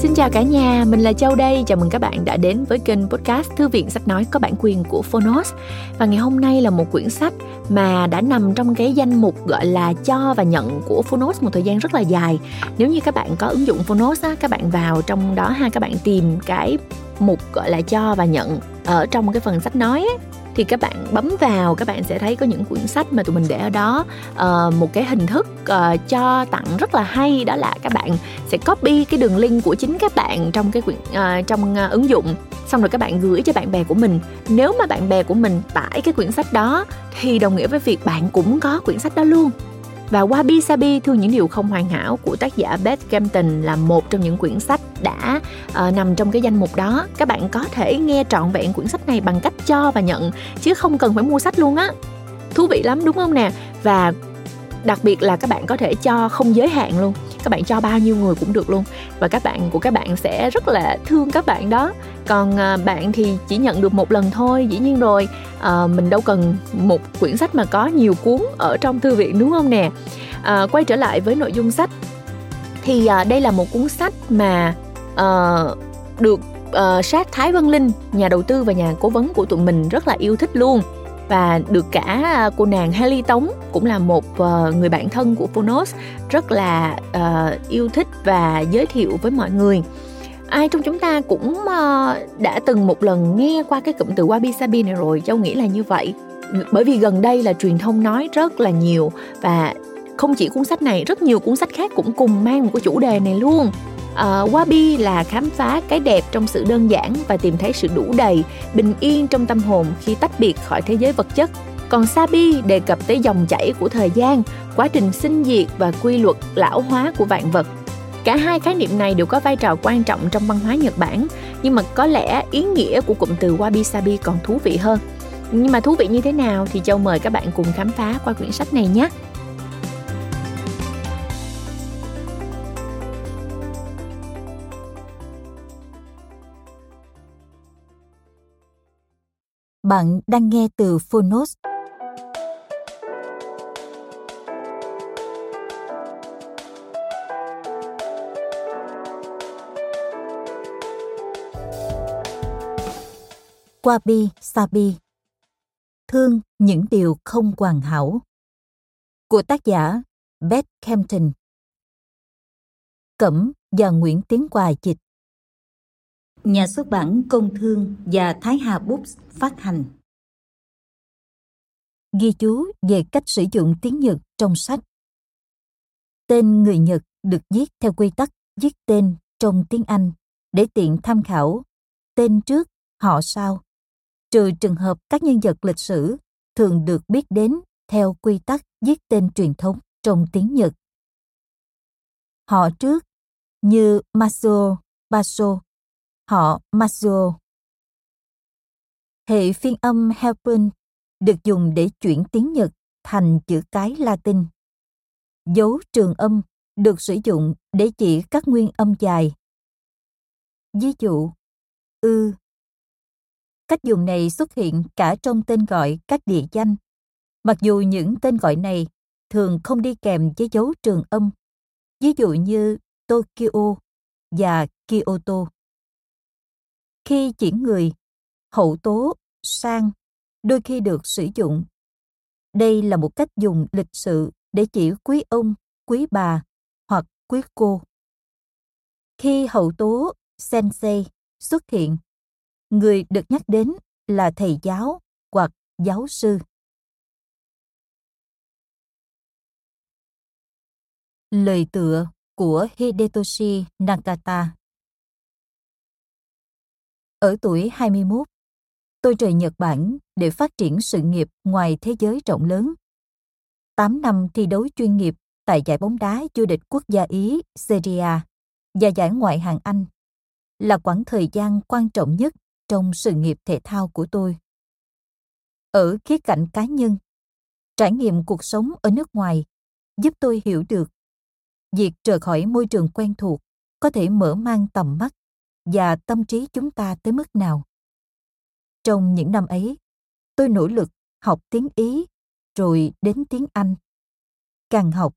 Xin chào cả nhà, mình là Châu đây. Chào mừng các bạn đã đến với kênh podcast Thư viện sách nói có bản quyền của Phonos. Và ngày hôm nay là một quyển sách mà đã nằm trong cái danh mục gọi là cho và nhận của Phonos một thời gian rất là dài. Nếu như các bạn có ứng dụng Phonos á, các bạn vào trong đó ha, các bạn tìm cái mục gọi là cho và nhận ở trong cái phần sách nói ấy, thì các bạn bấm vào các bạn sẽ thấy có những quyển sách mà tụi mình để ở đó. Uh, một cái hình thức uh, cho tặng rất là hay đó là các bạn sẽ copy cái đường link của chính các bạn trong cái quyển uh, trong uh, ứng dụng. Xong rồi các bạn gửi cho bạn bè của mình. Nếu mà bạn bè của mình tải cái quyển sách đó thì đồng nghĩa với việc bạn cũng có quyển sách đó luôn và Wabi Sabi thương những điều không hoàn hảo của tác giả Beth Campton là một trong những quyển sách đã uh, nằm trong cái danh mục đó. Các bạn có thể nghe trọn vẹn quyển sách này bằng cách cho và nhận chứ không cần phải mua sách luôn á. Thú vị lắm đúng không nè? Và đặc biệt là các bạn có thể cho không giới hạn luôn các bạn cho bao nhiêu người cũng được luôn. Và các bạn của các bạn sẽ rất là thương các bạn đó. Còn à, bạn thì chỉ nhận được một lần thôi dĩ nhiên rồi. À, mình đâu cần một quyển sách mà có nhiều cuốn ở trong thư viện đúng không nè? À, quay trở lại với nội dung sách. Thì à, đây là một cuốn sách mà à, được uh, sát Thái Vân Linh, nhà đầu tư và nhà cố vấn của tụi mình rất là yêu thích luôn và được cả à, cô nàng Haley Tống cũng là một ờ, người bạn thân của Phonos rất là uh, yêu thích và giới thiệu với mọi người. Ai trong chúng ta cũng uh, đã từng một lần nghe qua cái cụm từ wabi sabi này rồi châu nghĩ là như vậy. Bởi vì gần đây là truyền thông nói rất là nhiều và không chỉ cuốn sách này rất nhiều cuốn sách khác cũng cùng mang một cái chủ đề này luôn. Ờ, uh, Wabi là khám phá cái đẹp trong sự đơn giản và tìm thấy sự đủ đầy, bình yên trong tâm hồn khi tách biệt khỏi thế giới vật chất. Còn Sabi đề cập tới dòng chảy của thời gian, quá trình sinh diệt và quy luật lão hóa của vạn vật. Cả hai khái niệm này đều có vai trò quan trọng trong văn hóa Nhật Bản, nhưng mà có lẽ ý nghĩa của cụm từ Wabi Sabi còn thú vị hơn. Nhưng mà thú vị như thế nào thì Châu mời các bạn cùng khám phá qua quyển sách này nhé. Bạn đang nghe từ Phonos. Wabi Sabi Thương những điều không hoàn hảo. Của tác giả Beth Campton. Cẩm và Nguyễn Tiến Hòa dịch Nhà xuất bản Công Thương và Thái Hà Books phát hành. Ghi chú về cách sử dụng tiếng Nhật trong sách. Tên người Nhật được viết theo quy tắc viết tên trong tiếng Anh để tiện tham khảo tên trước, họ sau, trừ trường hợp các nhân vật lịch sử thường được biết đến theo quy tắc viết tên truyền thống trong tiếng Nhật. Họ trước như Masuo, Baso họ Matsuo Hệ phiên âm Helpen được dùng để chuyển tiếng Nhật thành chữ cái Latin. Dấu trường âm được sử dụng để chỉ các nguyên âm dài. Ví dụ, ư. Cách dùng này xuất hiện cả trong tên gọi các địa danh, mặc dù những tên gọi này thường không đi kèm với dấu trường âm, ví dụ như Tokyo và Kyoto. Khi chỉ người, hậu tố, sang đôi khi được sử dụng. Đây là một cách dùng lịch sự để chỉ quý ông, quý bà hoặc quý cô. Khi hậu tố sensei xuất hiện, người được nhắc đến là thầy giáo hoặc giáo sư. Lời tựa của Hidetoshi Nakata ở tuổi 21, tôi rời Nhật Bản để phát triển sự nghiệp ngoài thế giới rộng lớn. 8 năm thi đấu chuyên nghiệp tại giải bóng đá vô địch quốc gia Ý Serie A và giải ngoại hạng Anh là quãng thời gian quan trọng nhất trong sự nghiệp thể thao của tôi. Ở khía cạnh cá nhân, trải nghiệm cuộc sống ở nước ngoài giúp tôi hiểu được việc rời khỏi môi trường quen thuộc có thể mở mang tầm mắt và tâm trí chúng ta tới mức nào. Trong những năm ấy, tôi nỗ lực học tiếng Ý, rồi đến tiếng Anh. Càng học,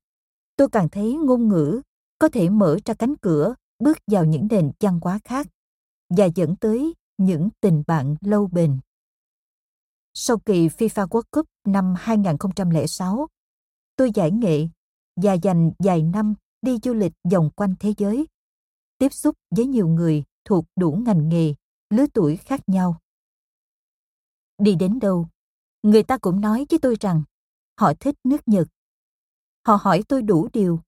tôi càng thấy ngôn ngữ có thể mở ra cánh cửa bước vào những nền văn hóa khác và dẫn tới những tình bạn lâu bền. Sau kỳ FIFA World Cup năm 2006, tôi giải nghệ và dành vài năm đi du lịch vòng quanh thế giới, tiếp xúc với nhiều người thuộc đủ ngành nghề, lứa tuổi khác nhau. Đi đến đâu, người ta cũng nói với tôi rằng họ thích nước Nhật. Họ hỏi tôi đủ điều,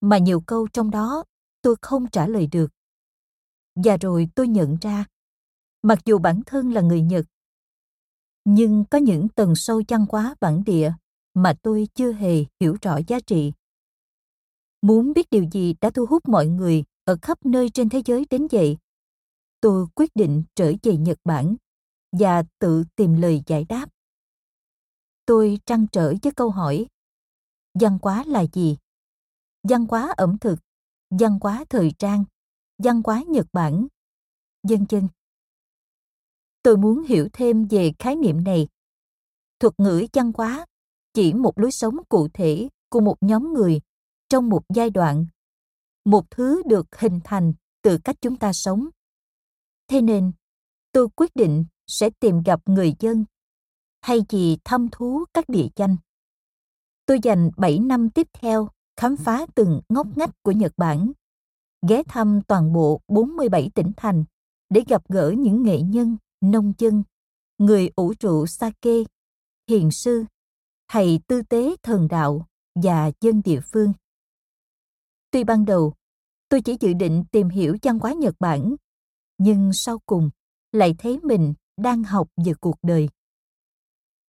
mà nhiều câu trong đó tôi không trả lời được. Và rồi tôi nhận ra, mặc dù bản thân là người Nhật, nhưng có những tầng sâu chăn quá bản địa mà tôi chưa hề hiểu rõ giá trị. Muốn biết điều gì đã thu hút mọi người ở khắp nơi trên thế giới đến vậy, tôi quyết định trở về Nhật Bản và tự tìm lời giải đáp. Tôi trăn trở với câu hỏi, văn hóa là gì? Văn hóa ẩm thực, văn hóa thời trang, văn hóa Nhật Bản, dân dân. Tôi muốn hiểu thêm về khái niệm này. Thuật ngữ văn hóa chỉ một lối sống cụ thể của một nhóm người trong một giai đoạn, một thứ được hình thành từ cách chúng ta sống. Thế nên, tôi quyết định sẽ tìm gặp người dân thay vì thăm thú các địa danh. Tôi dành 7 năm tiếp theo khám phá từng ngóc ngách của Nhật Bản, ghé thăm toàn bộ 47 tỉnh thành để gặp gỡ những nghệ nhân, nông dân, người ủ rượu sake, hiền sư, thầy tư tế thần đạo và dân địa phương. Tuy ban đầu, tôi chỉ dự định tìm hiểu văn hóa Nhật Bản, nhưng sau cùng lại thấy mình đang học về cuộc đời.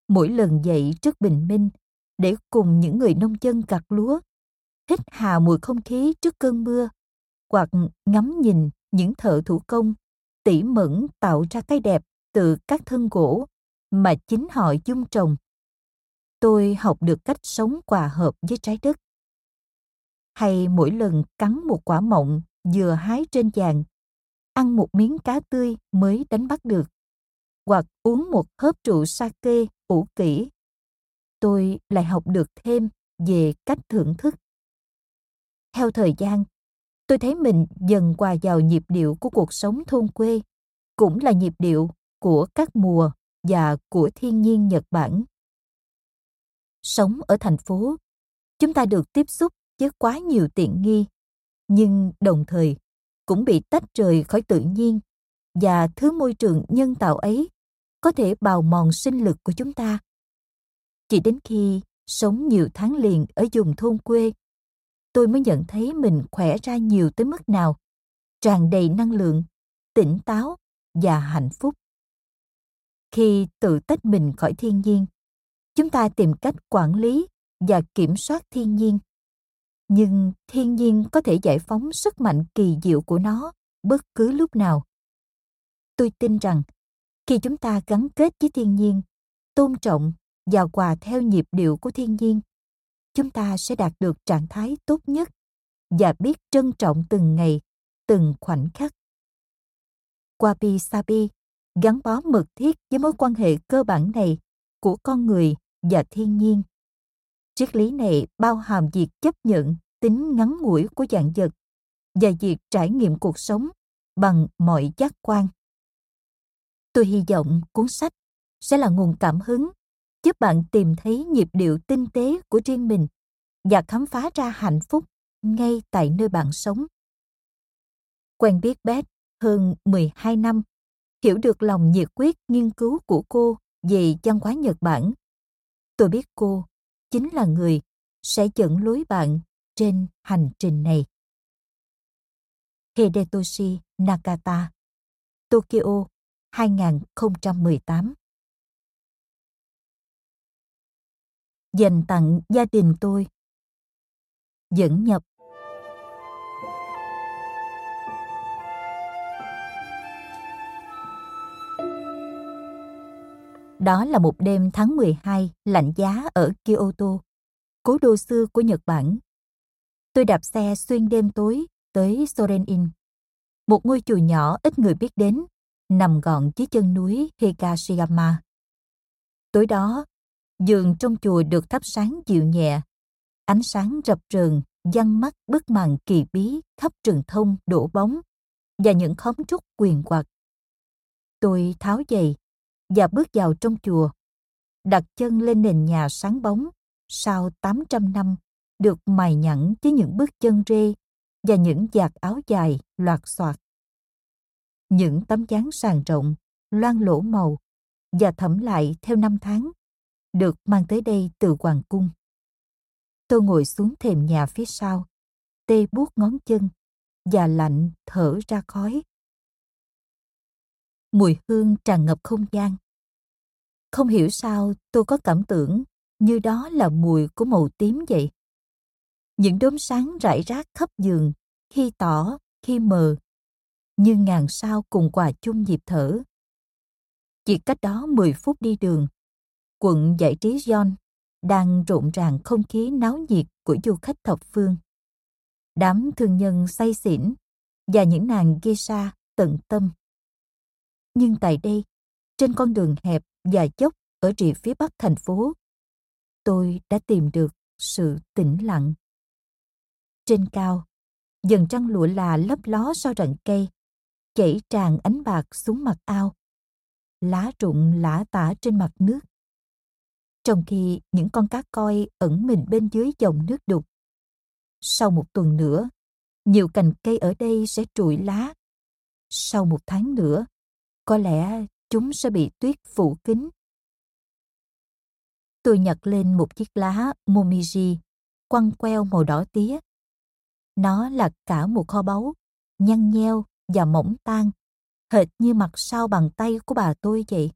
Mỗi lần dậy trước bình minh để cùng những người nông dân gặt lúa, hít hà mùi không khí trước cơn mưa, hoặc ngắm nhìn những thợ thủ công tỉ mẩn tạo ra cái đẹp từ các thân gỗ mà chính họ dung trồng. Tôi học được cách sống hòa hợp với trái đất. Hay mỗi lần cắn một quả mọng vừa hái trên vàng, ăn một miếng cá tươi mới đánh bắt được, hoặc uống một hớp rượu sake ủ kỹ, tôi lại học được thêm về cách thưởng thức. Theo thời gian, tôi thấy mình dần hòa vào nhịp điệu của cuộc sống thôn quê, cũng là nhịp điệu của các mùa và của thiên nhiên Nhật Bản. Sống ở thành phố, chúng ta được tiếp xúc với quá nhiều tiện nghi, nhưng đồng thời cũng bị tách rời khỏi tự nhiên và thứ môi trường nhân tạo ấy có thể bào mòn sinh lực của chúng ta. Chỉ đến khi sống nhiều tháng liền ở vùng thôn quê, tôi mới nhận thấy mình khỏe ra nhiều tới mức nào, tràn đầy năng lượng, tỉnh táo và hạnh phúc. Khi tự tách mình khỏi thiên nhiên, chúng ta tìm cách quản lý và kiểm soát thiên nhiên. Nhưng thiên nhiên có thể giải phóng sức mạnh kỳ diệu của nó bất cứ lúc nào. Tôi tin rằng khi chúng ta gắn kết với thiên nhiên, tôn trọng và hòa theo nhịp điệu của thiên nhiên, chúng ta sẽ đạt được trạng thái tốt nhất và biết trân trọng từng ngày, từng khoảnh khắc. Wabi Sabi gắn bó mật thiết với mối quan hệ cơ bản này của con người và thiên nhiên. Triết lý này bao hàm việc chấp nhận tính ngắn ngủi của dạng vật và việc trải nghiệm cuộc sống bằng mọi giác quan. Tôi hy vọng cuốn sách sẽ là nguồn cảm hứng giúp bạn tìm thấy nhịp điệu tinh tế của riêng mình và khám phá ra hạnh phúc ngay tại nơi bạn sống. Quen biết Beth hơn 12 năm, hiểu được lòng nhiệt quyết nghiên cứu của cô về văn hóa Nhật Bản. Tôi biết cô chính là người sẽ dẫn lối bạn trên hành trình này. Hidetoshi Nakata, Tokyo 2018 Dành tặng gia đình tôi Dẫn nhập Đó là một đêm tháng 12 lạnh giá ở Kyoto, cố đô xưa của Nhật Bản. Tôi đạp xe xuyên đêm tối tới Soren-in, một ngôi chùa nhỏ ít người biết đến, nằm gọn dưới chân núi Higashiyama. Tối đó, giường trong chùa được thắp sáng dịu nhẹ, ánh sáng rập rờn dăng mắt bức màn kỳ bí khắp trường thông đổ bóng và những khóm trúc quyền quạt. Tôi tháo giày và bước vào trong chùa, đặt chân lên nền nhà sáng bóng sau 800 năm được mài nhẵn với những bước chân rê và những giặt áo dài loạt xoạt. Những tấm dáng sàn rộng, loang lỗ màu và thẩm lại theo năm tháng được mang tới đây từ hoàng cung. Tôi ngồi xuống thềm nhà phía sau, tê buốt ngón chân và lạnh thở ra khói. Mùi hương tràn ngập không gian. Không hiểu sao tôi có cảm tưởng như đó là mùi của màu tím vậy. Những đốm sáng rải rác khắp giường, khi tỏ, khi mờ, như ngàn sao cùng quà chung nhịp thở. Chỉ cách đó 10 phút đi đường, quận giải trí John đang rộn ràng không khí náo nhiệt của du khách thập phương. Đám thương nhân say xỉn và những nàng geisha tận tâm. Nhưng tại đây, trên con đường hẹp và dốc ở rìa phía bắc thành phố, tôi đã tìm được sự tĩnh lặng. Trên cao, dần trăng lụa là lấp ló sau rặng cây, chảy tràn ánh bạc xuống mặt ao. Lá rụng lã tả trên mặt nước trong khi những con cá coi ẩn mình bên dưới dòng nước đục. Sau một tuần nữa, nhiều cành cây ở đây sẽ trụi lá. Sau một tháng nữa, có lẽ chúng sẽ bị tuyết phủ kín. Tôi nhặt lên một chiếc lá momiji, quăng queo màu đỏ tía. Nó là cả một kho báu, nhăn nheo và mỏng tan, hệt như mặt sau bàn tay của bà tôi vậy.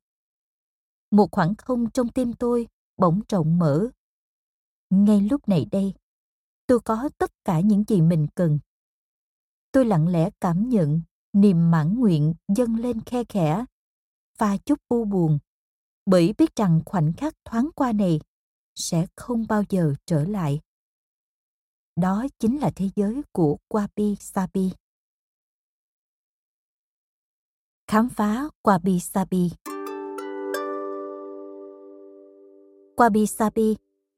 Một khoảng không trong tim tôi bỗng rộng mở. Ngay lúc này đây, tôi có tất cả những gì mình cần. Tôi lặng lẽ cảm nhận niềm mãn nguyện dâng lên khe khẽ, và chút u buồn, bởi biết rằng khoảnh khắc thoáng qua này sẽ không bao giờ trở lại. Đó chính là thế giới của Wabi Sabi. Khám phá Wabi Sabi Wabi Sabi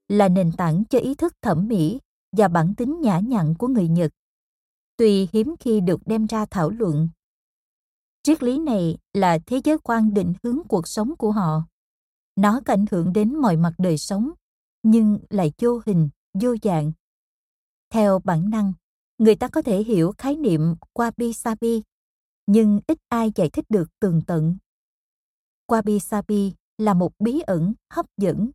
là nền tảng cho ý thức thẩm mỹ và bản tính nhã nhặn của người Nhật. Tuy hiếm khi được đem ra thảo luận. Triết lý này là thế giới quan định hướng cuộc sống của họ. Nó có ảnh hưởng đến mọi mặt đời sống, nhưng lại vô hình, vô dạng. Theo bản năng, người ta có thể hiểu khái niệm Wabi Sabi, nhưng ít ai giải thích được tường tận. Wabi Sabi là một bí ẩn hấp dẫn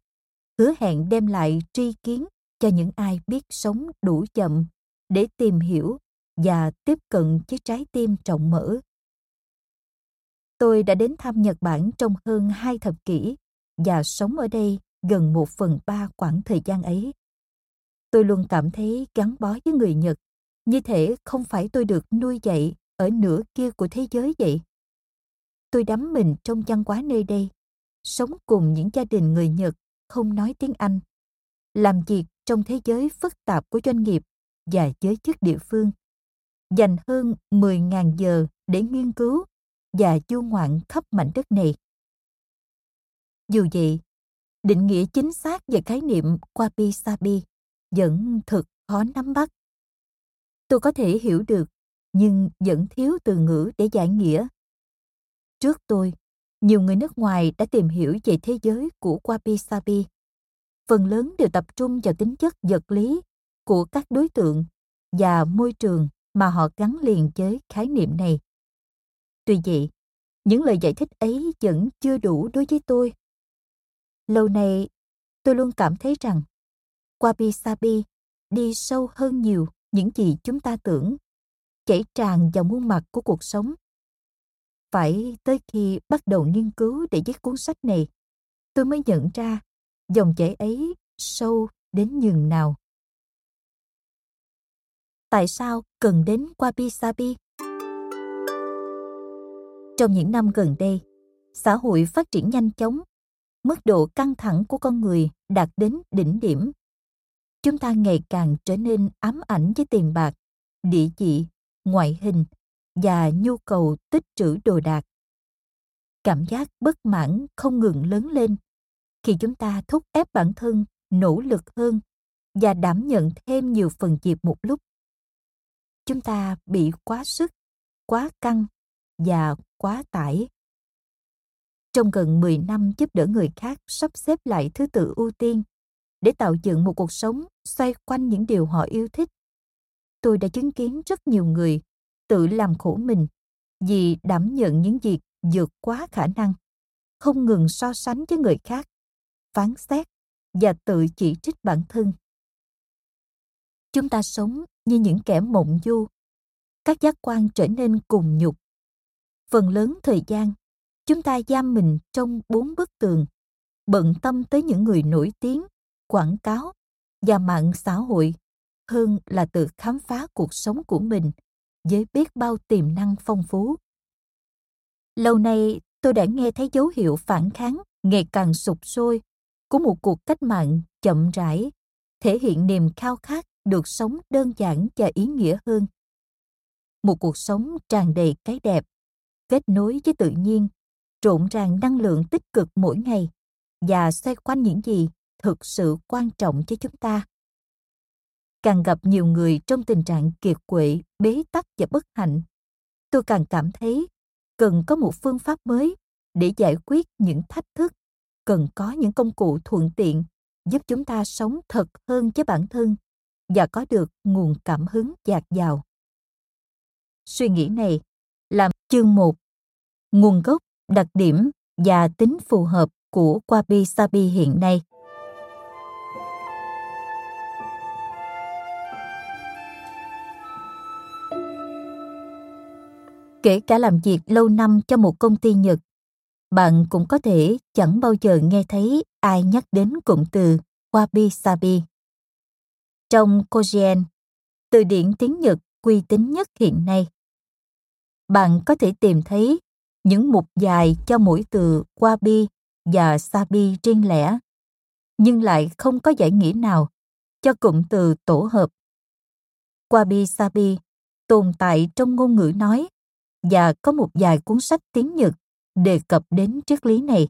hứa hẹn đem lại tri kiến cho những ai biết sống đủ chậm để tìm hiểu và tiếp cận chiếc trái tim trọng mở. Tôi đã đến thăm Nhật Bản trong hơn hai thập kỷ và sống ở đây gần một phần ba khoảng thời gian ấy. Tôi luôn cảm thấy gắn bó với người Nhật, như thể không phải tôi được nuôi dạy ở nửa kia của thế giới vậy. Tôi đắm mình trong văn hóa nơi đây, sống cùng những gia đình người Nhật không nói tiếng Anh, làm việc trong thế giới phức tạp của doanh nghiệp và giới chức địa phương, dành hơn 10.000 giờ để nghiên cứu và du ngoạn khắp mảnh đất này. Dù vậy, định nghĩa chính xác về khái niệm Wabi Sabi vẫn thực khó nắm bắt. Tôi có thể hiểu được, nhưng vẫn thiếu từ ngữ để giải nghĩa. Trước tôi, nhiều người nước ngoài đã tìm hiểu về thế giới của Wabi Sabi. Phần lớn đều tập trung vào tính chất vật lý của các đối tượng và môi trường mà họ gắn liền với khái niệm này. Tuy vậy, những lời giải thích ấy vẫn chưa đủ đối với tôi. Lâu nay, tôi luôn cảm thấy rằng Wabi Sabi đi sâu hơn nhiều những gì chúng ta tưởng, chảy tràn vào muôn mặt của cuộc sống phải tới khi bắt đầu nghiên cứu để viết cuốn sách này, tôi mới nhận ra dòng chảy ấy sâu đến nhường nào. Tại sao cần đến Wabi Sabi? Trong những năm gần đây, xã hội phát triển nhanh chóng, mức độ căng thẳng của con người đạt đến đỉnh điểm. Chúng ta ngày càng trở nên ám ảnh với tiền bạc, địa chỉ, ngoại hình và nhu cầu tích trữ đồ đạc. Cảm giác bất mãn không ngừng lớn lên khi chúng ta thúc ép bản thân nỗ lực hơn và đảm nhận thêm nhiều phần việc một lúc. Chúng ta bị quá sức, quá căng và quá tải. Trong gần 10 năm giúp đỡ người khác sắp xếp lại thứ tự ưu tiên để tạo dựng một cuộc sống xoay quanh những điều họ yêu thích. Tôi đã chứng kiến rất nhiều người tự làm khổ mình vì đảm nhận những việc vượt quá khả năng, không ngừng so sánh với người khác, phán xét và tự chỉ trích bản thân. Chúng ta sống như những kẻ mộng du, các giác quan trở nên cùng nhục. Phần lớn thời gian, chúng ta giam mình trong bốn bức tường, bận tâm tới những người nổi tiếng, quảng cáo và mạng xã hội hơn là tự khám phá cuộc sống của mình với biết bao tiềm năng phong phú. Lâu nay tôi đã nghe thấy dấu hiệu phản kháng ngày càng sụp sôi của một cuộc cách mạng chậm rãi, thể hiện niềm khao khát được sống đơn giản và ý nghĩa hơn. Một cuộc sống tràn đầy cái đẹp, kết nối với tự nhiên, trộn ràng năng lượng tích cực mỗi ngày và xoay quanh những gì thực sự quan trọng cho chúng ta. Càng gặp nhiều người trong tình trạng kiệt quệ, bế tắc và bất hạnh, tôi càng cảm thấy cần có một phương pháp mới để giải quyết những thách thức cần có những công cụ thuận tiện giúp chúng ta sống thật hơn với bản thân và có được nguồn cảm hứng dạt dào. Suy nghĩ này làm chương 1 Nguồn gốc, đặc điểm và tính phù hợp của Wabi Sabi hiện nay. Kể cả làm việc lâu năm cho một công ty Nhật, bạn cũng có thể chẳng bao giờ nghe thấy ai nhắc đến cụm từ Wabi Sabi. Trong Kojien, từ điển tiếng Nhật uy tín nhất hiện nay, bạn có thể tìm thấy những mục dài cho mỗi từ Wabi và Sabi riêng lẻ, nhưng lại không có giải nghĩa nào cho cụm từ tổ hợp. Wabi Sabi tồn tại trong ngôn ngữ nói và có một vài cuốn sách tiếng Nhật đề cập đến triết lý này.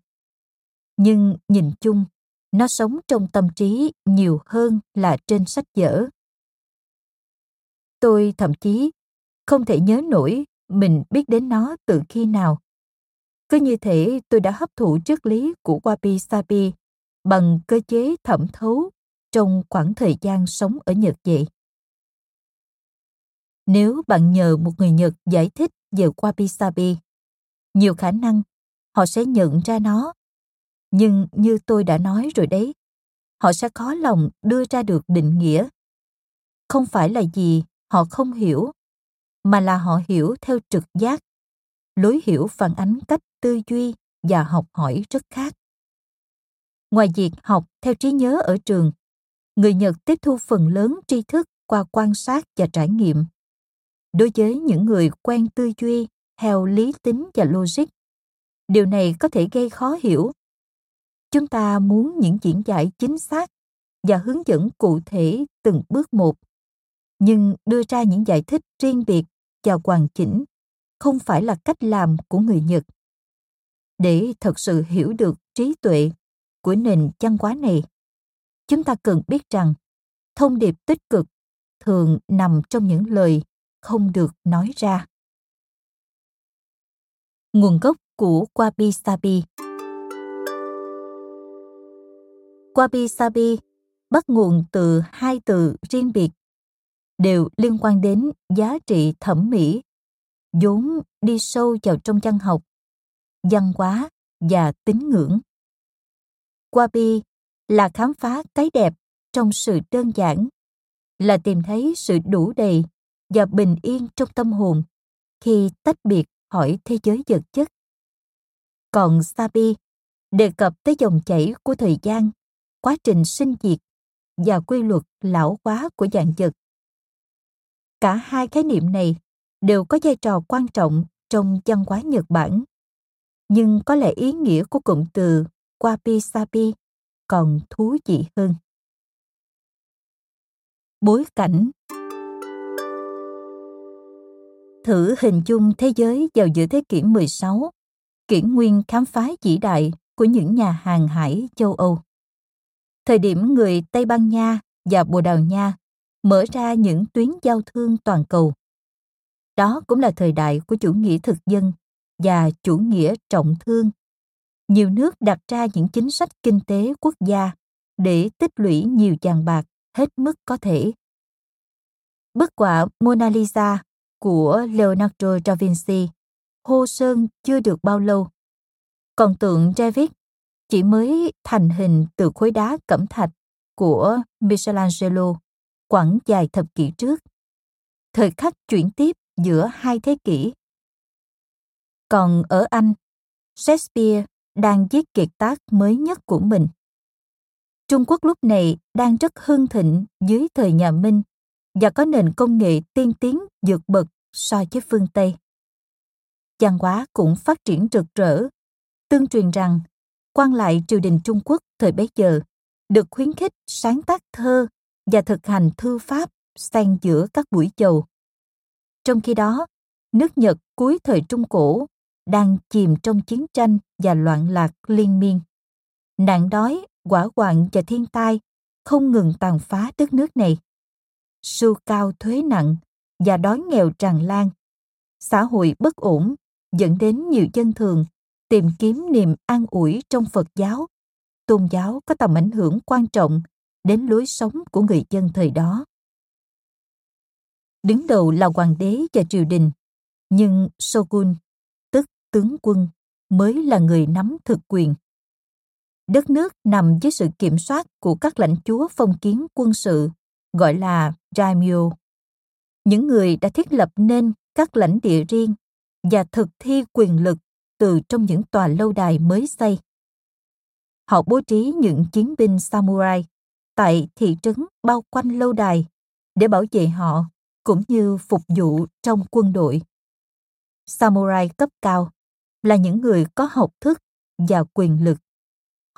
Nhưng nhìn chung, nó sống trong tâm trí nhiều hơn là trên sách vở. Tôi thậm chí không thể nhớ nổi mình biết đến nó từ khi nào. Cứ như thể tôi đã hấp thụ triết lý của Wabi Sabi bằng cơ chế thẩm thấu trong khoảng thời gian sống ở Nhật vậy. Nếu bạn nhờ một người Nhật giải thích về Wabi Sabi, nhiều khả năng họ sẽ nhận ra nó. Nhưng như tôi đã nói rồi đấy, họ sẽ khó lòng đưa ra được định nghĩa. Không phải là gì họ không hiểu, mà là họ hiểu theo trực giác. Lối hiểu phản ánh cách tư duy và học hỏi rất khác. Ngoài việc học theo trí nhớ ở trường, người Nhật tiếp thu phần lớn tri thức qua quan sát và trải nghiệm. Đối với những người quen tư duy theo lý tính và logic, điều này có thể gây khó hiểu. Chúng ta muốn những diễn giải chính xác và hướng dẫn cụ thể từng bước một, nhưng đưa ra những giải thích riêng biệt và hoàn chỉnh không phải là cách làm của người Nhật. Để thật sự hiểu được trí tuệ của nền văn hóa này, chúng ta cần biết rằng thông điệp tích cực thường nằm trong những lời không được nói ra. Nguồn gốc của Wabi Sabi Wabi Sabi bắt nguồn từ hai từ riêng biệt, đều liên quan đến giá trị thẩm mỹ, vốn đi sâu vào trong văn học, văn hóa và tín ngưỡng. Wabi là khám phá cái đẹp trong sự đơn giản, là tìm thấy sự đủ đầy và bình yên trong tâm hồn khi tách biệt khỏi thế giới vật chất. Còn Sabi đề cập tới dòng chảy của thời gian, quá trình sinh diệt và quy luật lão hóa của dạng vật. Cả hai khái niệm này đều có vai trò quan trọng trong văn hóa Nhật Bản. Nhưng có lẽ ý nghĩa của cụm từ Wabi Sabi còn thú vị hơn. Bối cảnh Thử hình dung thế giới vào giữa thế kỷ 16, kỷ nguyên khám phá vĩ đại của những nhà hàng hải châu Âu. Thời điểm người Tây Ban Nha và Bồ Đào Nha mở ra những tuyến giao thương toàn cầu. Đó cũng là thời đại của chủ nghĩa thực dân và chủ nghĩa trọng thương. Nhiều nước đặt ra những chính sách kinh tế quốc gia để tích lũy nhiều vàng bạc hết mức có thể. Bức họa Mona Lisa của Leonardo da Vinci, hô sơn chưa được bao lâu. Còn tượng David chỉ mới thành hình từ khối đá cẩm thạch của Michelangelo quãng dài thập kỷ trước. Thời khắc chuyển tiếp giữa hai thế kỷ. Còn ở Anh, Shakespeare đang viết kiệt tác mới nhất của mình. Trung Quốc lúc này đang rất hưng thịnh dưới thời nhà Minh và có nền công nghệ tiên tiến vượt bậc so với phương Tây. Văn hóa cũng phát triển rực rỡ, tương truyền rằng quan lại triều đình Trung Quốc thời bấy giờ được khuyến khích sáng tác thơ và thực hành thư pháp xen giữa các buổi chầu. Trong khi đó, nước Nhật cuối thời Trung Cổ đang chìm trong chiến tranh và loạn lạc liên miên. Nạn đói, quả hoạn và thiên tai không ngừng tàn phá đất nước này. Sưu cao thuế nặng và đói nghèo tràn lan. Xã hội bất ổn dẫn đến nhiều dân thường tìm kiếm niềm an ủi trong Phật giáo. Tôn giáo có tầm ảnh hưởng quan trọng đến lối sống của người dân thời đó. Đứng đầu là hoàng đế và triều đình, nhưng Shogun, tức tướng quân, mới là người nắm thực quyền. Đất nước nằm dưới sự kiểm soát của các lãnh chúa phong kiến quân sự, gọi là daimyo. Những người đã thiết lập nên các lãnh địa riêng và thực thi quyền lực từ trong những tòa lâu đài mới xây. Họ bố trí những chiến binh samurai tại thị trấn bao quanh lâu đài để bảo vệ họ cũng như phục vụ trong quân đội. Samurai cấp cao là những người có học thức và quyền lực.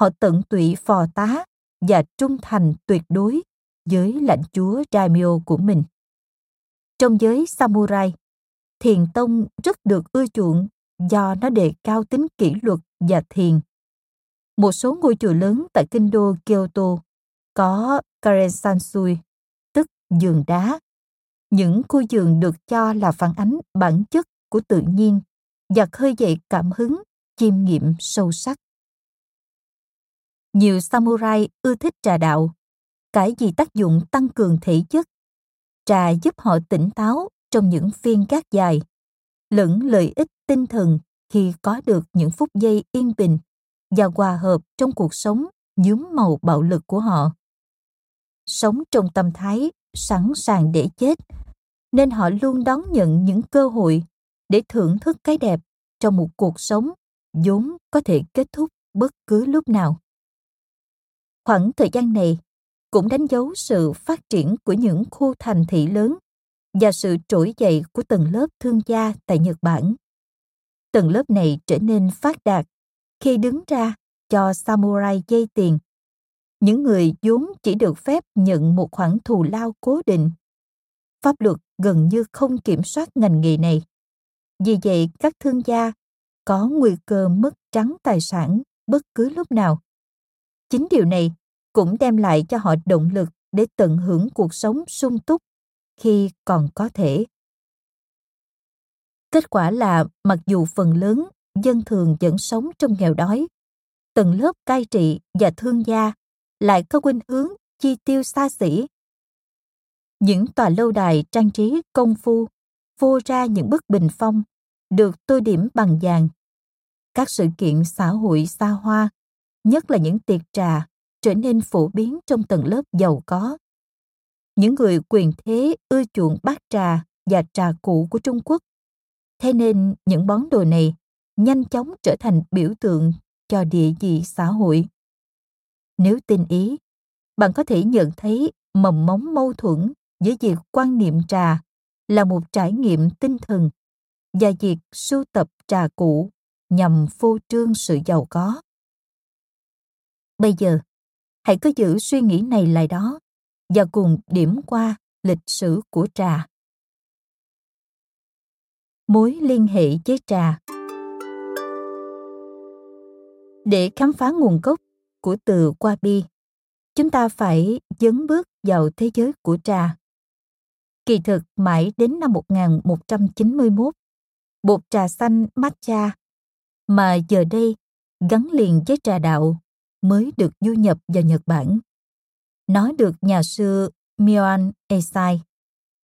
Họ tận tụy phò tá và trung thành tuyệt đối với lãnh chúa daimyo của mình. Trong giới samurai, thiền tông rất được ưa chuộng do nó đề cao tính kỷ luật và thiền. Một số ngôi chùa lớn tại kinh đô Kyoto có Karensansui, tức giường đá. Những khu giường được cho là phản ánh bản chất của tự nhiên và khơi dậy cảm hứng, chiêm nghiệm sâu sắc. Nhiều samurai ưa thích trà đạo, cái gì tác dụng tăng cường thể chất. Trà giúp họ tỉnh táo trong những phiên gác dài, lẫn lợi ích tinh thần khi có được những phút giây yên bình và hòa hợp trong cuộc sống nhuốm màu bạo lực của họ sống trong tâm thái sẵn sàng để chết, nên họ luôn đón nhận những cơ hội để thưởng thức cái đẹp trong một cuộc sống vốn có thể kết thúc bất cứ lúc nào khoảng thời gian này cũng đánh dấu sự phát triển của những khu thành thị lớn và sự trỗi dậy của tầng lớp thương gia tại Nhật Bản. Tầng lớp này trở nên phát đạt khi đứng ra cho samurai dây tiền những người vốn chỉ được phép nhận một khoản thù lao cố định. Pháp luật gần như không kiểm soát ngành nghề này. Vì vậy, các thương gia có nguy cơ mất trắng tài sản bất cứ lúc nào. Chính điều này cũng đem lại cho họ động lực để tận hưởng cuộc sống sung túc khi còn có thể. Kết quả là mặc dù phần lớn dân thường vẫn sống trong nghèo đói, tầng lớp cai trị và thương gia lại có khuynh hướng chi tiêu xa xỉ. Những tòa lâu đài trang trí công phu vô ra những bức bình phong được tô điểm bằng vàng. Các sự kiện xã hội xa hoa, nhất là những tiệc trà, trở nên phổ biến trong tầng lớp giàu có. Những người quyền thế ưa chuộng bát trà và trà cụ của Trung Quốc. Thế nên những món đồ này nhanh chóng trở thành biểu tượng cho địa vị xã hội. Nếu tin ý, bạn có thể nhận thấy mầm móng mâu thuẫn giữa việc quan niệm trà là một trải nghiệm tinh thần và việc sưu tập trà cũ nhằm phô trương sự giàu có. Bây giờ, hãy cứ giữ suy nghĩ này lại đó và cùng điểm qua lịch sử của trà. Mối liên hệ với trà Để khám phá nguồn gốc của từ Wabi, chúng ta phải dấn bước vào thế giới của trà. Kỳ thực mãi đến năm 1191, bột trà xanh matcha mà giờ đây gắn liền với trà đạo mới được du nhập vào Nhật Bản. Nó được nhà sư Myoan esai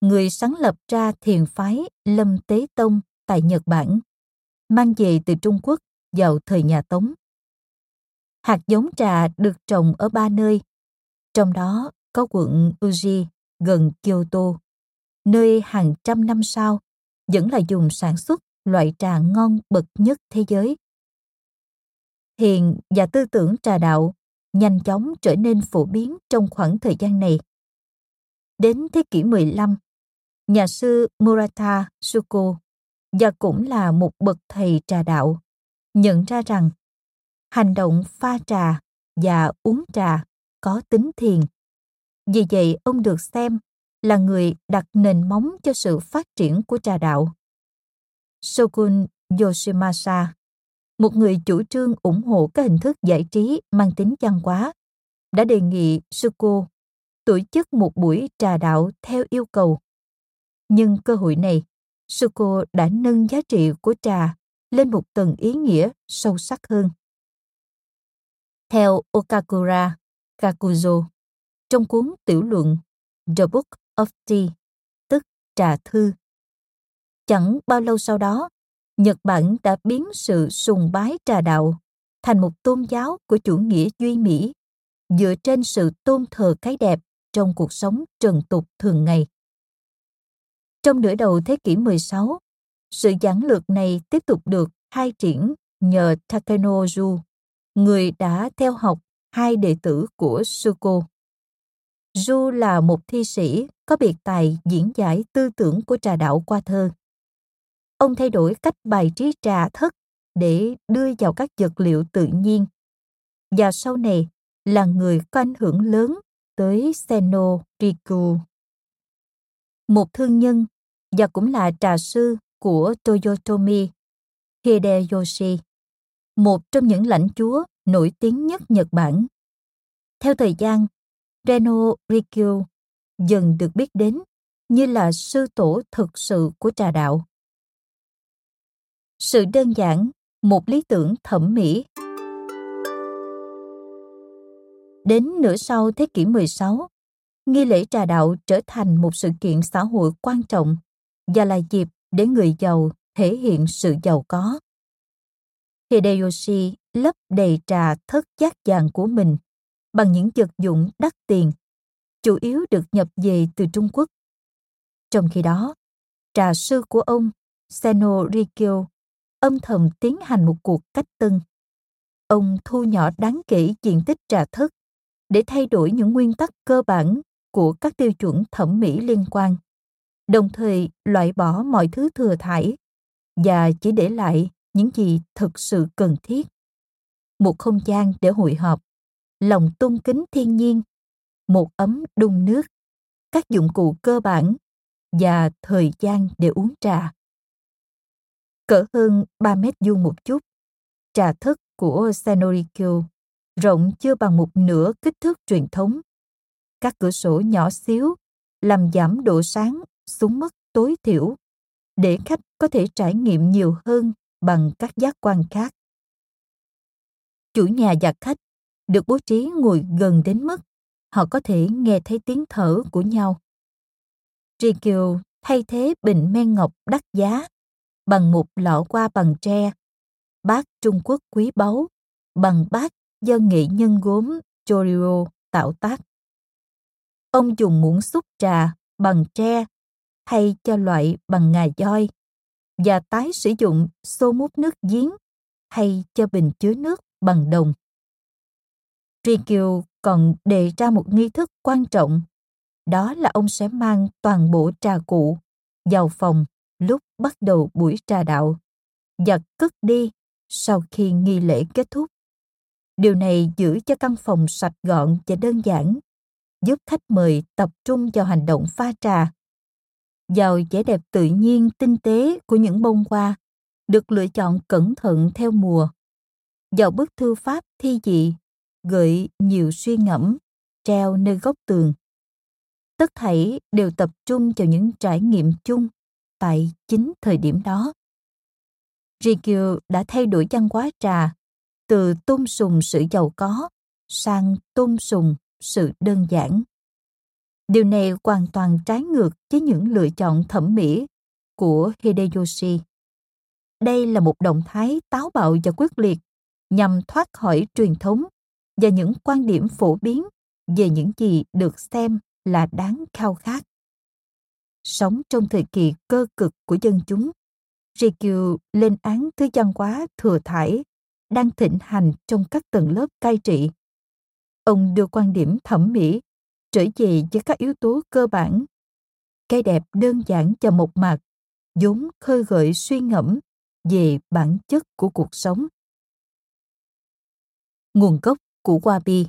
người sáng lập ra thiền phái Lâm Tế Tông tại Nhật Bản, mang về từ Trung Quốc vào thời nhà Tống. Hạt giống trà được trồng ở ba nơi, trong đó có quận Uji gần Kyoto, nơi hàng trăm năm sau vẫn là dùng sản xuất loại trà ngon bậc nhất thế giới. Thiền và tư tưởng trà đạo nhanh chóng trở nên phổ biến trong khoảng thời gian này. Đến thế kỷ 15, nhà sư Murata Suko và cũng là một bậc thầy trà đạo, nhận ra rằng hành động pha trà và uống trà có tính thiền. Vì vậy, ông được xem là người đặt nền móng cho sự phát triển của trà đạo. Shogun Yoshimasa, một người chủ trương ủng hộ các hình thức giải trí mang tính văn hóa, đã đề nghị Suko tổ chức một buổi trà đạo theo yêu cầu. Nhưng cơ hội này, Suko đã nâng giá trị của trà lên một tầng ý nghĩa sâu sắc hơn. Theo Okakura Kakuzo, trong cuốn tiểu luận The Book of Tea, tức trà thư. Chẳng bao lâu sau đó, Nhật Bản đã biến sự sùng bái trà đạo thành một tôn giáo của chủ nghĩa duy mỹ, dựa trên sự tôn thờ cái đẹp trong cuộc sống trần tục thường ngày. Trong nửa đầu thế kỷ 16, sự giảng lược này tiếp tục được khai triển nhờ Takenoju, người đã theo học hai đệ tử của Suko. Du là một thi sĩ có biệt tài diễn giải tư tưởng của trà đạo qua thơ. Ông thay đổi cách bài trí trà thất để đưa vào các vật liệu tự nhiên. Và sau này là người có ảnh hưởng lớn tới Seno Riku. Một thương nhân và cũng là trà sư của Toyotomi Hideyoshi, một trong những lãnh chúa nổi tiếng nhất Nhật Bản. Theo thời gian, Reno Rikyu dần được biết đến như là sư tổ thực sự của trà đạo. Sự đơn giản, một lý tưởng thẩm mỹ. Đến nửa sau thế kỷ 16, nghi lễ trà đạo trở thành một sự kiện xã hội quan trọng và là dịp để người giàu thể hiện sự giàu có. Hideyoshi lấp đầy trà thất giác vàng của mình bằng những vật dụng đắt tiền, chủ yếu được nhập về từ Trung Quốc. Trong khi đó, trà sư của ông, Seno Rikyo, âm thầm tiến hành một cuộc cách tân. Ông thu nhỏ đáng kể diện tích trà thất để thay đổi những nguyên tắc cơ bản của các tiêu chuẩn thẩm mỹ liên quan, đồng thời loại bỏ mọi thứ thừa thải và chỉ để lại những gì thực sự cần thiết. Một không gian để hội họp, lòng tôn kính thiên nhiên, một ấm đun nước, các dụng cụ cơ bản và thời gian để uống trà. Cỡ hơn 3 mét vuông một chút, trà thất của Senorikyo rộng chưa bằng một nửa kích thước truyền thống. Các cửa sổ nhỏ xíu làm giảm độ sáng xuống mức tối thiểu để khách có thể trải nghiệm nhiều hơn bằng các giác quan khác. Chủ nhà và khách được bố trí ngồi gần đến mức họ có thể nghe thấy tiếng thở của nhau. Rikyo thay thế bình men ngọc đắt giá bằng một lọ qua bằng tre, bát Trung Quốc quý báu bằng bát do nghệ nhân gốm Chorio tạo tác. Ông dùng muỗng xúc trà bằng tre thay cho loại bằng ngà voi và tái sử dụng xô múc nước giếng hay cho bình chứa nước bằng đồng. Rikyu còn đề ra một nghi thức quan trọng, đó là ông sẽ mang toàn bộ trà cụ vào phòng lúc bắt đầu buổi trà đạo và cất đi sau khi nghi lễ kết thúc. Điều này giữ cho căn phòng sạch gọn và đơn giản, giúp khách mời tập trung vào hành động pha trà. Vào vẻ đẹp tự nhiên, tinh tế của những bông hoa, được lựa chọn cẩn thận theo mùa. Vào bức thư pháp thi dị, gợi nhiều suy ngẫm, treo nơi góc tường. Tất thảy đều tập trung vào những trải nghiệm chung tại chính thời điểm đó. Rikyu đã thay đổi văn hóa trà, từ tôn sùng sự giàu có sang tôn sùng sự đơn giản. Điều này hoàn toàn trái ngược với những lựa chọn thẩm mỹ của Hideyoshi. Đây là một động thái táo bạo và quyết liệt nhằm thoát khỏi truyền thống và những quan điểm phổ biến về những gì được xem là đáng khao khát. Sống trong thời kỳ cơ cực của dân chúng, Rikyu lên án thứ văn hóa thừa thải đang thịnh hành trong các tầng lớp cai trị. Ông đưa quan điểm thẩm mỹ trở về với các yếu tố cơ bản. Cái đẹp đơn giản và một mạc, vốn khơi gợi suy ngẫm về bản chất của cuộc sống. Nguồn gốc của Wabi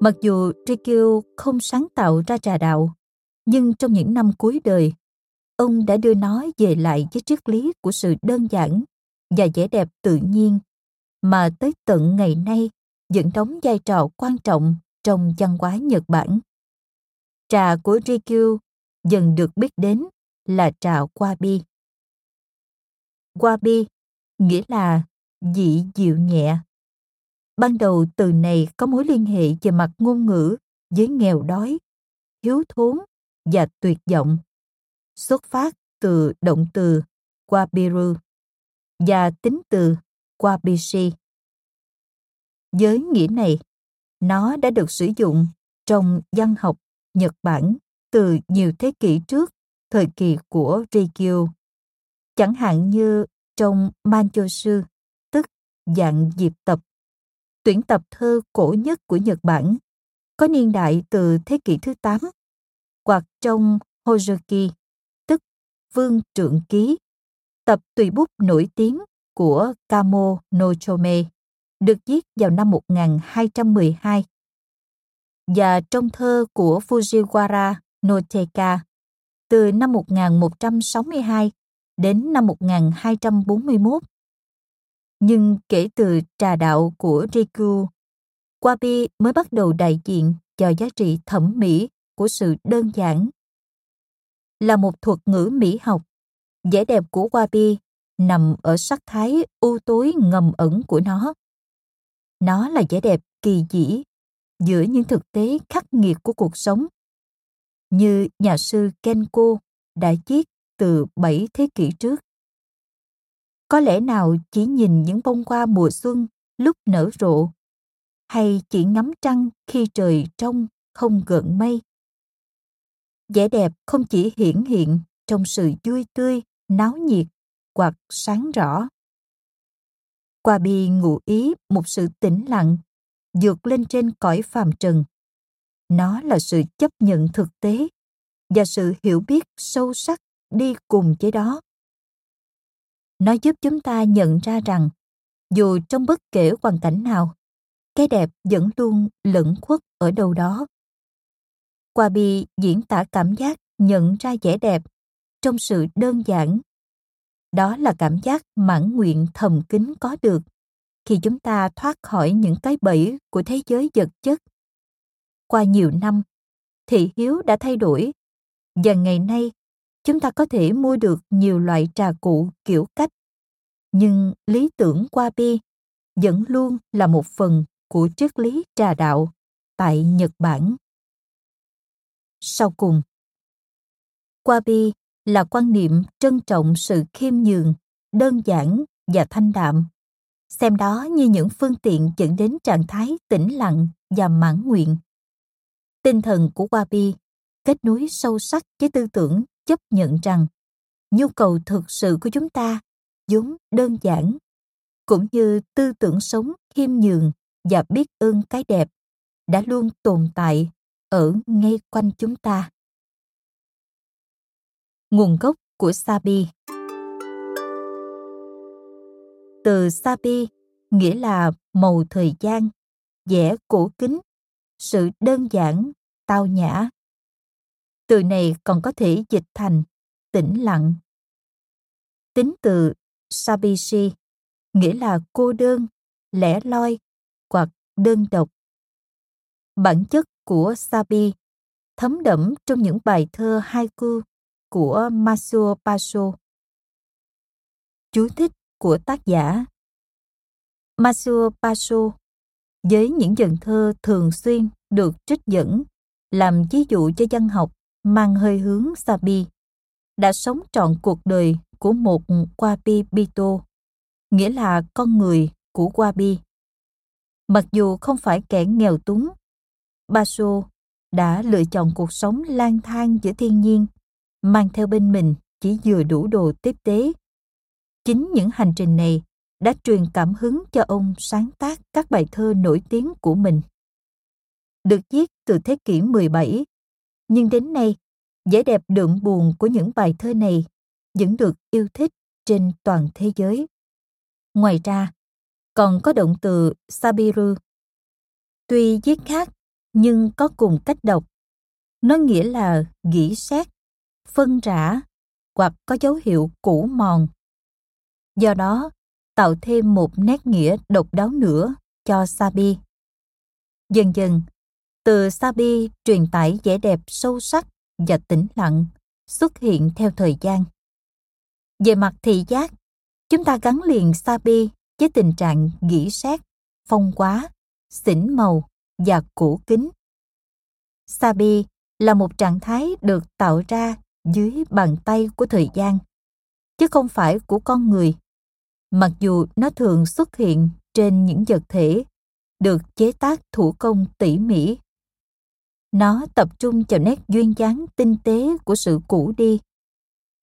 Mặc dù Rikyu không sáng tạo ra trà đạo, nhưng trong những năm cuối đời, ông đã đưa nó về lại với triết lý của sự đơn giản và vẻ đẹp tự nhiên mà tới tận ngày nay vẫn đóng vai trò quan trọng trong văn hóa Nhật Bản. Trà của Rikyu dần được biết đến là trà Wabi. Wabi nghĩa là dị dịu nhẹ. Ban đầu từ này có mối liên hệ về mặt ngôn ngữ với nghèo đói, hiếu thốn và tuyệt vọng. Xuất phát từ động từ Wabiru và tính từ Wabishi. Với nghĩa này, nó đã được sử dụng trong văn học Nhật Bản từ nhiều thế kỷ trước thời kỳ của Rikyu. Chẳng hạn như trong Manchosu, tức dạng diệp tập, tuyển tập thơ cổ nhất của Nhật Bản, có niên đại từ thế kỷ thứ 8, hoặc trong Hojoki, tức Vương Trượng Ký, tập tùy bút nổi tiếng của Kamo Nochome, được viết vào năm 1212. Và trong thơ của Fujiwara Noteka, từ năm 1162 đến năm 1241. Nhưng kể từ trà đạo của Riku, Wabi mới bắt đầu đại diện cho giá trị thẩm mỹ của sự đơn giản. Là một thuật ngữ mỹ học, vẻ đẹp của Wabi nằm ở sắc thái u tối ngầm ẩn của nó. Nó là vẻ đẹp kỳ dĩ giữa những thực tế khắc nghiệt của cuộc sống. Như nhà sư Kenko đã viết từ 7 thế kỷ trước. Có lẽ nào chỉ nhìn những bông hoa mùa xuân lúc nở rộ, hay chỉ ngắm trăng khi trời trong không gợn mây. Vẻ đẹp không chỉ hiển hiện trong sự vui tươi, náo nhiệt hoặc sáng rõ. Qua bi ngụ ý một sự tĩnh lặng, vượt lên trên cõi phàm trần. Nó là sự chấp nhận thực tế và sự hiểu biết sâu sắc đi cùng với đó nó giúp chúng ta nhận ra rằng dù trong bất kể hoàn cảnh nào cái đẹp vẫn luôn lẫn khuất ở đâu đó qua bi diễn tả cảm giác nhận ra vẻ đẹp trong sự đơn giản đó là cảm giác mãn nguyện thầm kín có được. Khi chúng ta thoát khỏi những cái bẫy của thế giới vật chất. Qua nhiều năm thị hiếu đã thay đổi. Và ngày nay, chúng ta có thể mua được nhiều loại trà cụ kiểu cách. Nhưng lý tưởng qua bi vẫn luôn là một phần của triết lý trà đạo tại nhật bản. Sau cùng, qua bi là quan niệm trân trọng sự khiêm nhường, đơn giản và thanh đạm. Xem đó như những phương tiện dẫn đến trạng thái tĩnh lặng và mãn nguyện. Tinh thần của Wabi kết nối sâu sắc với tư tưởng, chấp nhận rằng nhu cầu thực sự của chúng ta vốn đơn giản, cũng như tư tưởng sống khiêm nhường và biết ơn cái đẹp đã luôn tồn tại ở ngay quanh chúng ta nguồn gốc của sabi từ sabi nghĩa là màu thời gian vẻ cổ kính sự đơn giản tao nhã từ này còn có thể dịch thành tĩnh lặng. Tính từ Sabishi nghĩa là cô đơn, lẻ loi hoặc đơn độc. Bản chất của Sabi thấm đẫm trong những bài thơ haiku của Masuo Paso. Chú thích của tác giả Masuo Paso với những dần thơ thường xuyên được trích dẫn làm ví dụ cho văn học mang hơi hướng Sabi đã sống trọn cuộc đời của một Wabi Bito, nghĩa là con người của Wabi. Mặc dù không phải kẻ nghèo túng, Baso đã lựa chọn cuộc sống lang thang giữa thiên nhiên, mang theo bên mình chỉ vừa đủ đồ tiếp tế. Chính những hành trình này đã truyền cảm hứng cho ông sáng tác các bài thơ nổi tiếng của mình. Được viết từ thế kỷ 17, nhưng đến nay, vẻ đẹp đượm buồn của những bài thơ này vẫn được yêu thích trên toàn thế giới. Ngoài ra, còn có động từ Sabiru. Tuy viết khác, nhưng có cùng cách đọc. Nó nghĩa là gỉ xét, phân rã hoặc có dấu hiệu cũ mòn. Do đó, tạo thêm một nét nghĩa độc đáo nữa cho Sabi. Dần dần, từ Sabi truyền tải vẻ đẹp sâu sắc và tĩnh lặng xuất hiện theo thời gian. Về mặt thị giác, chúng ta gắn liền Sabi với tình trạng gỉ sét, phong quá, xỉn màu và cổ kính. Sabi là một trạng thái được tạo ra dưới bàn tay của thời gian, chứ không phải của con người. Mặc dù nó thường xuất hiện trên những vật thể được chế tác thủ công tỉ mỉ. Nó tập trung vào nét duyên dáng tinh tế của sự cũ đi.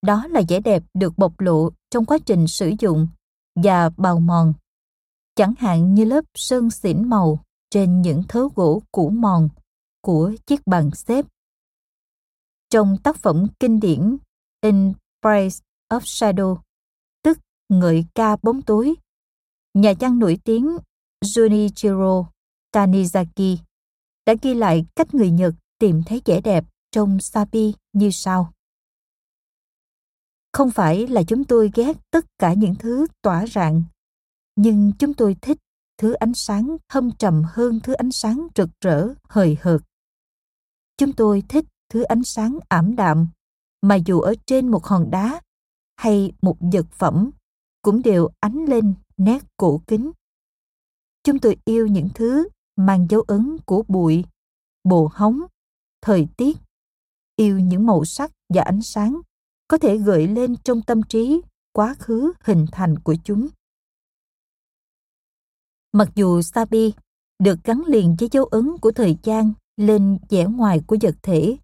Đó là vẻ đẹp được bộc lộ trong quá trình sử dụng và bào mòn. Chẳng hạn như lớp sơn xỉn màu trên những thớ gỗ cũ mòn của chiếc bàn xếp. Trong tác phẩm kinh điển In Praise of Shadow, tức Ngợi ca bóng tối, nhà văn nổi tiếng Junichiro Tanizaki đã ghi lại cách người Nhật tìm thấy vẻ đẹp trong Sapi như sau. Không phải là chúng tôi ghét tất cả những thứ tỏa rạng, nhưng chúng tôi thích thứ ánh sáng thâm trầm hơn thứ ánh sáng rực rỡ, hời hợt. Chúng tôi thích thứ ánh sáng ảm đạm, mà dù ở trên một hòn đá hay một vật phẩm cũng đều ánh lên nét cổ kính. Chúng tôi yêu những thứ mang dấu ấn của bụi, bồ hóng, thời tiết, yêu những màu sắc và ánh sáng có thể gợi lên trong tâm trí quá khứ hình thành của chúng. Mặc dù Sabi được gắn liền với dấu ấn của thời gian lên vẻ ngoài của vật thể,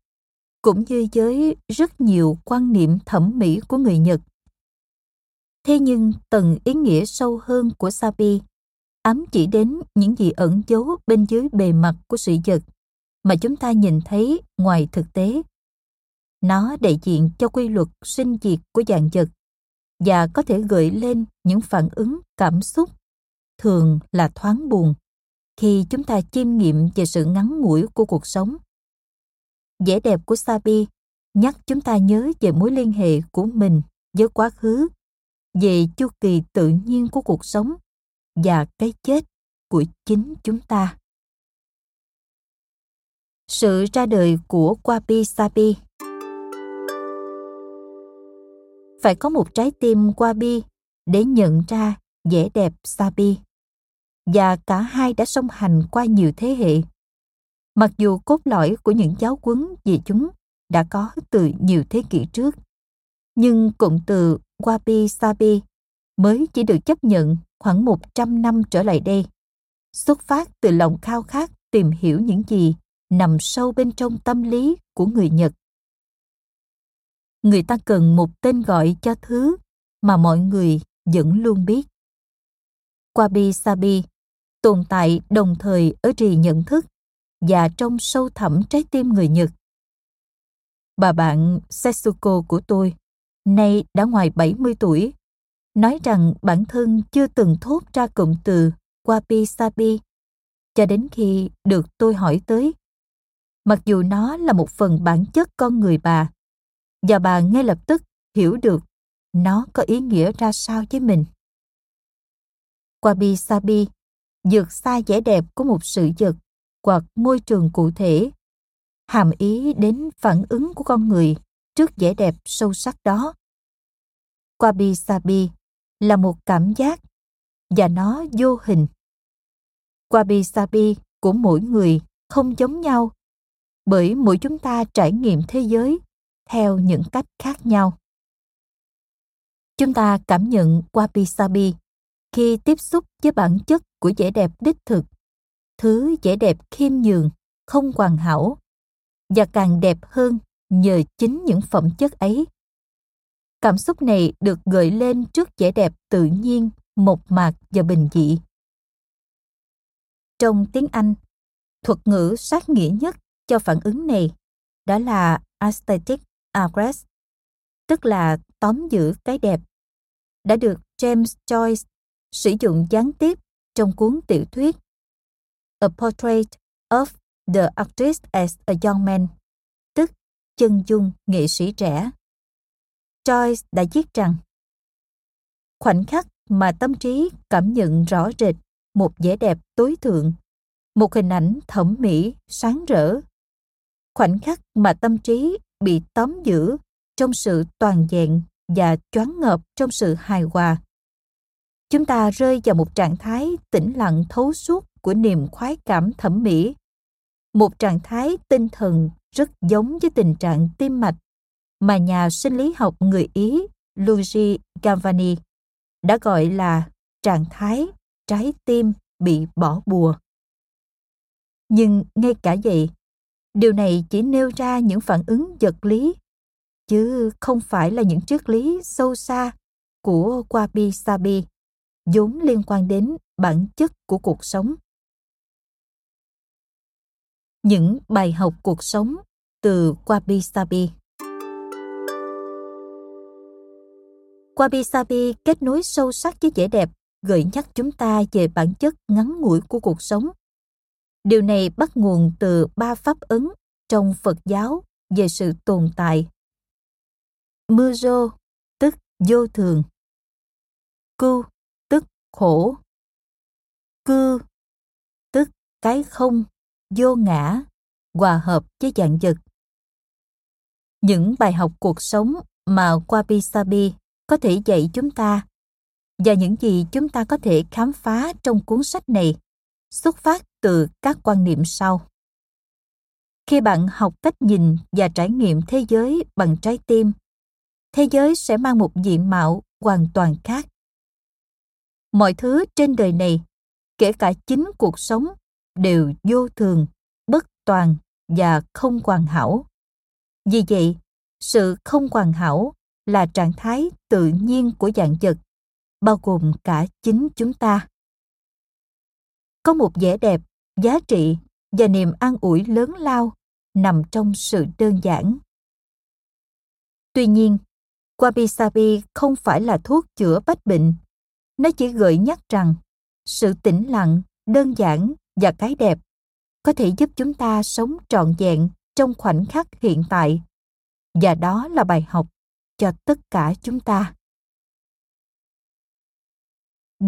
cũng như với rất nhiều quan niệm thẩm mỹ của người Nhật. Thế nhưng tầng ý nghĩa sâu hơn của Sabi ám chỉ đến những gì ẩn giấu bên dưới bề mặt của sự vật mà chúng ta nhìn thấy ngoài thực tế. Nó đại diện cho quy luật sinh diệt của dạng vật và có thể gợi lên những phản ứng, cảm xúc thường là thoáng buồn khi chúng ta chiêm nghiệm về sự ngắn ngủi của cuộc sống. Vẻ đẹp của Sabi nhắc chúng ta nhớ về mối liên hệ của mình với quá khứ, về chu kỳ tự nhiên của cuộc sống và cái chết của chính chúng ta. Sự ra đời của Wabi Sabi Phải có một trái tim Wabi để nhận ra vẻ đẹp Sabi và cả hai đã song hành qua nhiều thế hệ. Mặc dù cốt lõi của những giáo quấn về chúng đã có từ nhiều thế kỷ trước, nhưng cụm từ Wabi Sabi mới chỉ được chấp nhận khoảng 100 năm trở lại đây, xuất phát từ lòng khao khát tìm hiểu những gì nằm sâu bên trong tâm lý của người Nhật. Người ta cần một tên gọi cho thứ mà mọi người vẫn luôn biết. Wabi Sabi tồn tại đồng thời ở trì nhận thức và trong sâu thẳm trái tim người Nhật. Bà bạn Setsuko của tôi, nay đã ngoài 70 tuổi, nói rằng bản thân chưa từng thốt ra cụm từ wabi sabi cho đến khi được tôi hỏi tới. Mặc dù nó là một phần bản chất con người bà, và bà ngay lập tức hiểu được nó có ý nghĩa ra sao với mình. Wabi sabi dược xa vẻ đẹp của một sự vật hoặc môi trường cụ thể. Hàm ý đến phản ứng của con người trước vẻ đẹp sâu sắc đó. Wabi sabi là một cảm giác và nó vô hình. Wabi sabi của mỗi người không giống nhau, bởi mỗi chúng ta trải nghiệm thế giới theo những cách khác nhau. Chúng ta cảm nhận wabi sabi khi tiếp xúc với bản chất của vẻ đẹp đích thực thứ vẻ đẹp khiêm nhường, không hoàn hảo, và càng đẹp hơn nhờ chính những phẩm chất ấy. Cảm xúc này được gợi lên trước vẻ đẹp tự nhiên, mộc mạc và bình dị. Trong tiếng anh, thuật ngữ sát nghĩa nhất cho phản ứng này đó là aesthetic aggress tức là tóm giữ cái đẹp, đã được James Joyce sử dụng gián tiếp trong cuốn tiểu thuyết A Portrait of the Artist as a Young Man, tức chân dung nghệ sĩ trẻ. Joyce đã viết rằng khoảnh khắc mà tâm trí cảm nhận rõ rệt một vẻ đẹp tối thượng, một hình ảnh thẩm mỹ sáng rỡ. Khoảnh khắc mà tâm trí bị tóm giữ trong sự toàn vẹn và choáng ngợp trong sự hài hòa. Chúng ta rơi vào một trạng thái tĩnh lặng thấu suốt của niềm khoái cảm thẩm mỹ. Một trạng thái tinh thần rất giống với tình trạng tim mạch mà nhà sinh lý học người Ý Luigi Galvani đã gọi là trạng thái trái tim bị bỏ bùa. Nhưng ngay cả vậy, điều này chỉ nêu ra những phản ứng vật lý, chứ không phải là những triết lý sâu xa của Wabi Sabi, vốn liên quan đến bản chất của cuộc sống. Những bài học cuộc sống từ Wabi Sabi Wabi Sabi kết nối sâu sắc với vẻ đẹp, gợi nhắc chúng ta về bản chất ngắn ngủi của cuộc sống. Điều này bắt nguồn từ ba pháp ấn trong Phật giáo về sự tồn tại. Mujo, tức vô thường. Cư, tức khổ. Cư, tức cái không, vô ngã, hòa hợp với dạng vật. Những bài học cuộc sống mà Wabi Sabi có thể dạy chúng ta và những gì chúng ta có thể khám phá trong cuốn sách này xuất phát từ các quan niệm sau khi bạn học cách nhìn và trải nghiệm thế giới bằng trái tim thế giới sẽ mang một diện mạo hoàn toàn khác mọi thứ trên đời này kể cả chính cuộc sống đều vô thường, bất toàn và không hoàn hảo. Vì vậy, sự không hoàn hảo là trạng thái tự nhiên của dạng vật, bao gồm cả chính chúng ta. Có một vẻ đẹp, giá trị và niềm an ủi lớn lao nằm trong sự đơn giản. Tuy nhiên wabi sabi không phải là thuốc chữa bách bệnh. Nó chỉ gợi nhắc rằng sự tĩnh lặng, đơn giản và cái đẹp, có thể giúp chúng ta sống trọn vẹn trong khoảnh khắc hiện tại. Và đó là bài học cho tất cả chúng ta.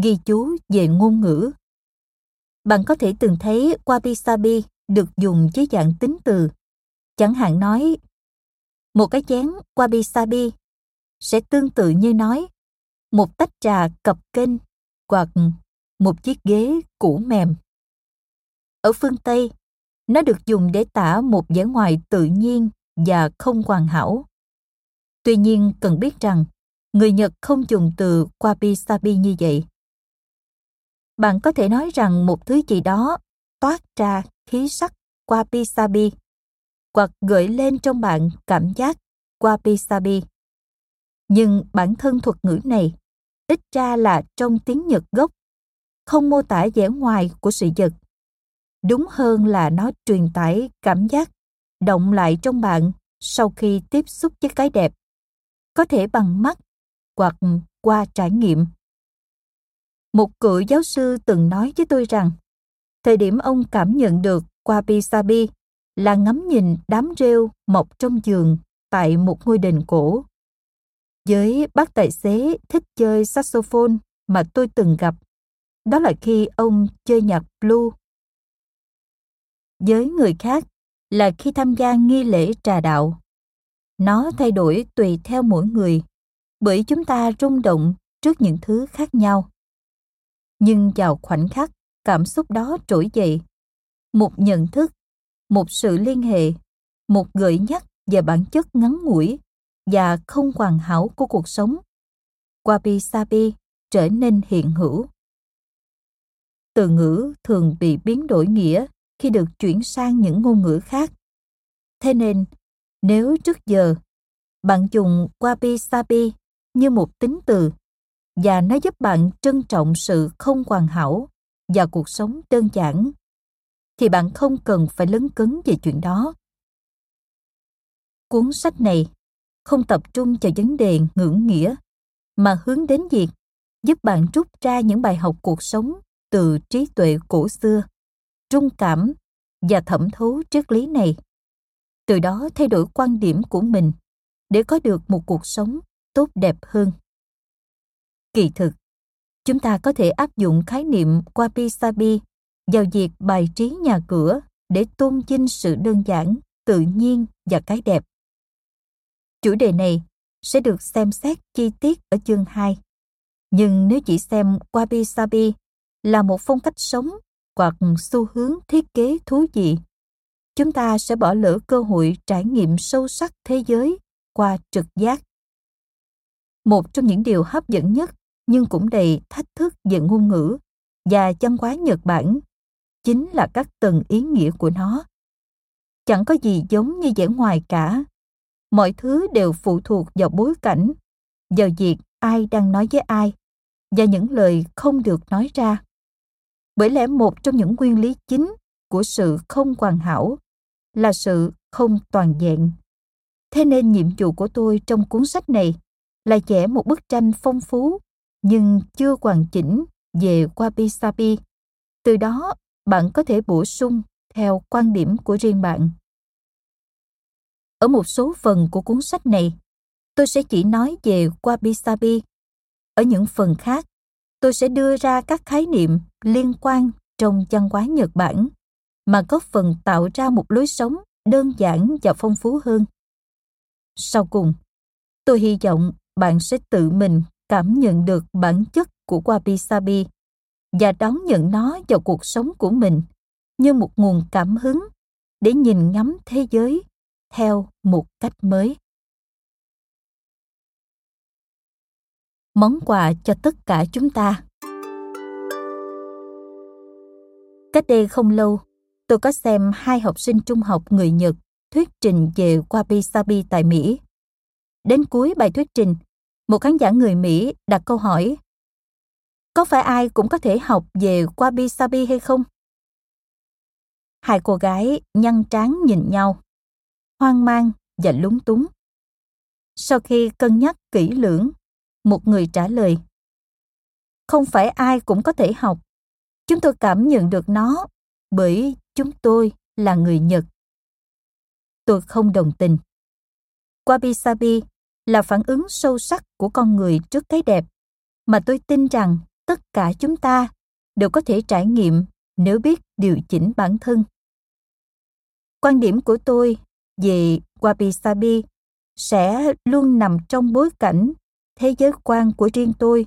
Ghi chú về ngôn ngữ. Bạn có thể từng thấy wabi sabi được dùng với dạng tính từ. Chẳng hạn nói, một cái chén wabi sabi sẽ tương tự như nói, một tách trà cập kênh hoặc một chiếc ghế cũ mềm ở phương tây nó được dùng để tả một vẻ ngoài tự nhiên và không hoàn hảo Tuy nhiên cần biết rằng người Nhật không dùng từ wabi sabi như vậy. Bạn có thể nói rằng một thứ gì đó toát ra khí sắc wabi sabi hoặc gợi lên trong bạn cảm giác wabi sabi. Nhưng bản thân thuật ngữ này ít ra là trong tiếng Nhật gốc, không mô tả vẻ ngoài của sự vật. Đúng hơn là nó truyền tải cảm giác động lại trong bạn sau khi tiếp xúc với cái đẹp có thể bằng mắt hoặc qua trải nghiệm. Một cựu giáo sư từng nói với tôi rằng, thời điểm ông cảm nhận được wabi sabi là ngắm nhìn đám rêu mọc trong giường tại một ngôi đền cổ. Với bác tài xế thích chơi saxophone mà tôi từng gặp, đó là khi ông chơi nhạc blue với người khác là khi tham gia nghi lễ trà đạo. Nó thay đổi tùy theo mỗi người, bởi chúng ta rung động trước những thứ khác nhau. Nhưng vào khoảnh khắc cảm xúc đó trỗi dậy, một nhận thức, một sự liên hệ, một gợi nhắc về bản chất ngắn ngủi và không hoàn hảo của cuộc sống, Wabi Sabi trở nên hiện hữu. Từ ngữ thường bị biến đổi nghĩa khi được chuyển sang những ngôn ngữ khác. Thế nên, nếu trước giờ bạn dùng wabi sabi như một tính từ và nó giúp bạn trân trọng sự không hoàn hảo và cuộc sống đơn giản thì bạn không cần phải lấn cấn về chuyện đó. Cuốn sách này không tập trung cho vấn đề ngưỡng nghĩa mà hướng đến việc giúp bạn rút ra những bài học cuộc sống từ trí tuệ cổ xưa, trung cảm và thẩm thấu triết lý này. Từ đó thay đổi quan điểm của mình để có được một cuộc sống tốt đẹp hơn. Kỳ thực, chúng ta có thể áp dụng khái niệm Wabi Sabi vào việc bài trí nhà cửa để tôn vinh sự đơn giản, tự nhiên và cái đẹp. Chủ đề này sẽ được xem xét chi tiết ở chương 2. Nhưng nếu chỉ xem Wabi Sabi là một phong cách sống hoặc xu hướng thiết kế thú vị, chúng ta sẽ bỏ lỡ cơ hội trải nghiệm sâu sắc thế giới qua trực giác. Một trong những điều hấp dẫn nhất nhưng cũng đầy thách thức về ngôn ngữ và văn hóa Nhật Bản chính là các tầng ý nghĩa của nó. Chẳng có gì giống như vẻ ngoài cả. Mọi thứ đều phụ thuộc vào bối cảnh, vào việc ai đang nói với ai và những lời không được nói ra. Bởi lẽ một trong những nguyên lý chính của sự không hoàn hảo là sự không toàn vẹn. Thế nên nhiệm vụ của tôi trong cuốn sách này là vẽ một bức tranh phong phú nhưng chưa hoàn chỉnh về Wabi Sabi. Từ đó, bạn có thể bổ sung theo quan điểm của riêng bạn. Ở một số phần của cuốn sách này, tôi sẽ chỉ nói về Wabi Sabi. Ở những phần khác, tôi sẽ đưa ra các khái niệm liên quan trong văn hóa Nhật Bản mà có phần tạo ra một lối sống đơn giản và phong phú hơn. Sau cùng, tôi hy vọng bạn sẽ tự mình cảm nhận được bản chất của Wabi Sabi và đón nhận nó vào cuộc sống của mình như một nguồn cảm hứng để nhìn ngắm thế giới theo một cách mới. Món quà cho tất cả chúng ta Cách đây không lâu, tôi có xem hai học sinh trung học người Nhật thuyết trình về Wabi Sabi tại Mỹ. Đến cuối bài thuyết trình, một khán giả người Mỹ đặt câu hỏi Có phải ai cũng có thể học về Wabi Sabi hay không? Hai cô gái nhăn trán nhìn nhau, hoang mang và lúng túng. Sau khi cân nhắc kỹ lưỡng, một người trả lời Không phải ai cũng có thể học. Chúng tôi cảm nhận được nó, bởi chúng tôi là người Nhật. Tôi không đồng tình. Wabi Sabi là phản ứng sâu sắc của con người trước cái đẹp, mà tôi tin rằng tất cả chúng ta đều có thể trải nghiệm nếu biết điều chỉnh bản thân quan điểm của tôi về wabi sabi sẽ luôn nằm trong bối cảnh thế giới quan của riêng tôi,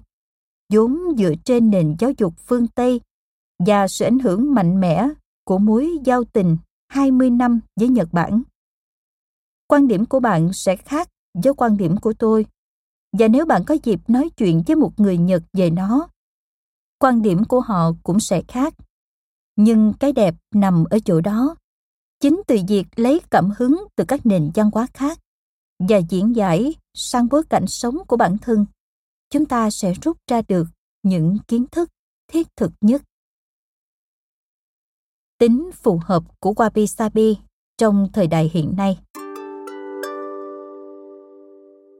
vốn dựa trên nền giáo dục phương Tây và sự ảnh hưởng mạnh mẽ của mối giao tình 20 năm với Nhật Bản. Quan điểm của bạn sẽ khác với quan điểm của tôi, và nếu bạn có dịp nói chuyện với một người nhật về nó, quan điểm của họ cũng sẽ khác nhưng cái đẹp nằm ở chỗ đó, chính từ việc lấy cảm hứng từ các nền văn hóa khác và diễn giải sang bối cảnh sống của bản thân chúng ta sẽ rút ra được những kiến thức thiết thực nhất tính phù hợp của wabi sabi trong thời đại hiện nay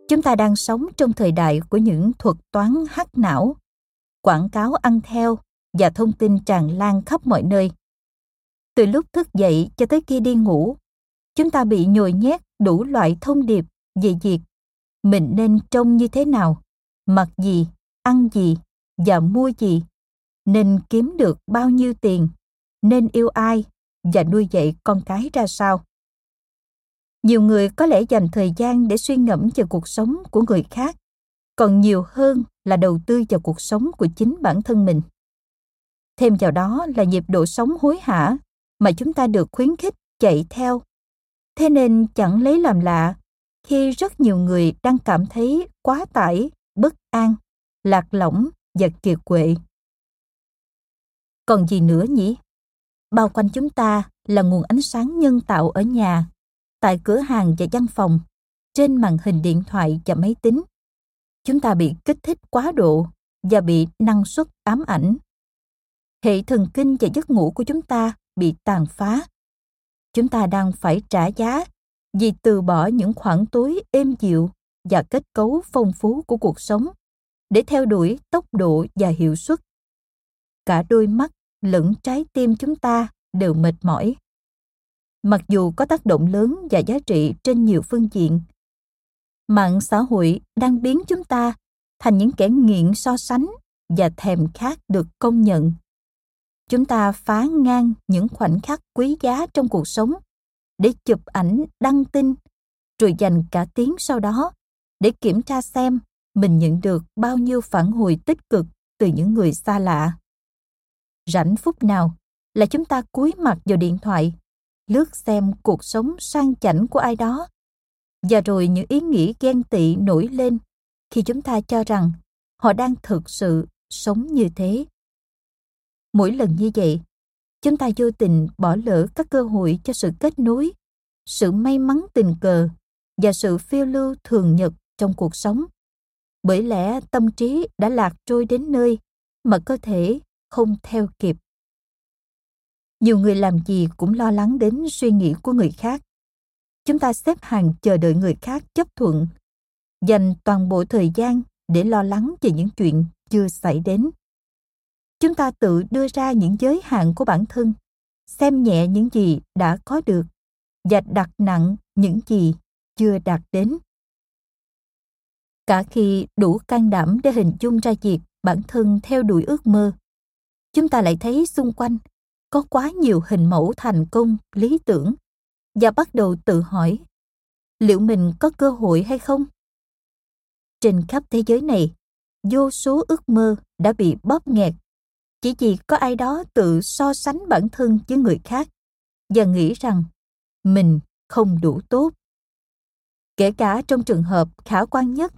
Chúng ta đang sống trong thời đại của những thuật toán hắc não, quảng cáo ăn theo và thông tin tràn lan khắp mọi nơi. Từ lúc thức dậy cho tới khi đi ngủ, chúng ta bị nhồi nhét đủ loại thông điệp về việc mình nên trông như thế nào, mặc gì, ăn gì và mua gì, nên kiếm được bao nhiêu tiền, nên yêu ai, và nuôi dạy con cái ra sao. Nhiều người có lẽ dành thời gian để suy ngẫm về cuộc sống của người khác còn nhiều hơn là đầu tư vào cuộc sống của chính bản thân mình. Thêm vào đó là nhịp độ sống hối hả mà chúng ta được khuyến khích chạy theo. Thế nên chẳng lấy làm lạ khi rất nhiều người đang cảm thấy quá tải, bất an, lạc lõng và kiệt quệ. Còn gì nữa nhỉ? Bao quanh chúng ta là nguồn ánh sáng nhân tạo ở nhà, tại cửa hàng và văn phòng, trên màn hình điện thoại và máy tính. Chúng ta bị kích thích quá độ và bị năng suất ám ảnh. Hệ thần kinh và giấc ngủ của chúng ta bị tàn phá. Chúng ta đang phải trả giá vì từ bỏ những khoảng tối êm dịu và kết cấu phong phú của cuộc sống, để theo đuổi tốc độ và hiệu suất. Cả đôi mắt lẫn trái tim chúng ta đều mệt mỏi. Mặc dù có tác động lớn và giá trị trên nhiều phương diện, mạng xã hội đang biến chúng ta thành những kẻ nghiện so sánh và thèm khát được công nhận. Chúng ta phá ngang những khoảnh khắc quý giá trong cuộc sống để chụp ảnh, đăng tin, rồi dành cả tiếng sau đó để kiểm tra xem mình nhận được bao nhiêu phản hồi tích cực từ những người xa lạ. Rảnh phút nào là chúng ta cúi mặt vào điện thoại, lướt xem cuộc sống sang chảnh của ai đó. Và rồi những ý nghĩ ghen tị nổi lên khi chúng ta cho rằng họ đang thực sự sống như thế. Mỗi lần như vậy chúng ta vô tình bỏ lỡ các cơ hội cho sự kết nối, sự may mắn tình cờ và sự phiêu lưu thường nhật trong cuộc sống. Bởi lẽ tâm trí đã lạc trôi đến nơi mà cơ thể không theo kịp. Nhiều người làm gì cũng lo lắng đến suy nghĩ của người khác. Chúng ta xếp hàng chờ đợi người khác chấp thuận, dành toàn bộ thời gian để lo lắng về những chuyện chưa xảy đến chúng ta tự đưa ra những giới hạn của bản thân, xem nhẹ những gì đã có được và đặt nặng những gì chưa đạt đến. Cả khi đủ can đảm để hình dung ra việc bản thân theo đuổi ước mơ, chúng ta lại thấy xung quanh có quá nhiều hình mẫu thành công, lý tưởng và bắt đầu tự hỏi liệu mình có cơ hội hay không. Trên khắp thế giới này, vô số ước mơ đã bị bóp nghẹt chỉ vì có ai đó tự so sánh bản thân với người khác và nghĩ rằng mình không đủ tốt. Kể cả trong trường hợp khả quan nhất,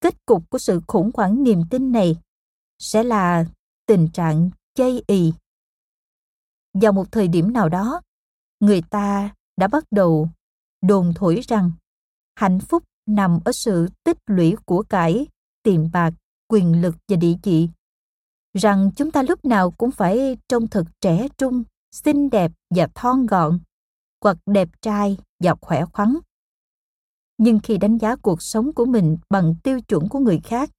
kết cục của sự khủng hoảng niềm tin này sẽ là tình trạng chây ì vào một thời điểm nào đó, người ta đã bắt đầu đồn thổi rằng hạnh phúc nằm ở sự tích lũy của cải, tiền bạc, quyền lực và địa vị rằng chúng ta lúc nào cũng phải trông thật trẻ trung, xinh đẹp và thon gọn hoặc đẹp trai và khỏe khoắn. Nhưng khi đánh giá cuộc sống của mình bằng tiêu chuẩn của người khác,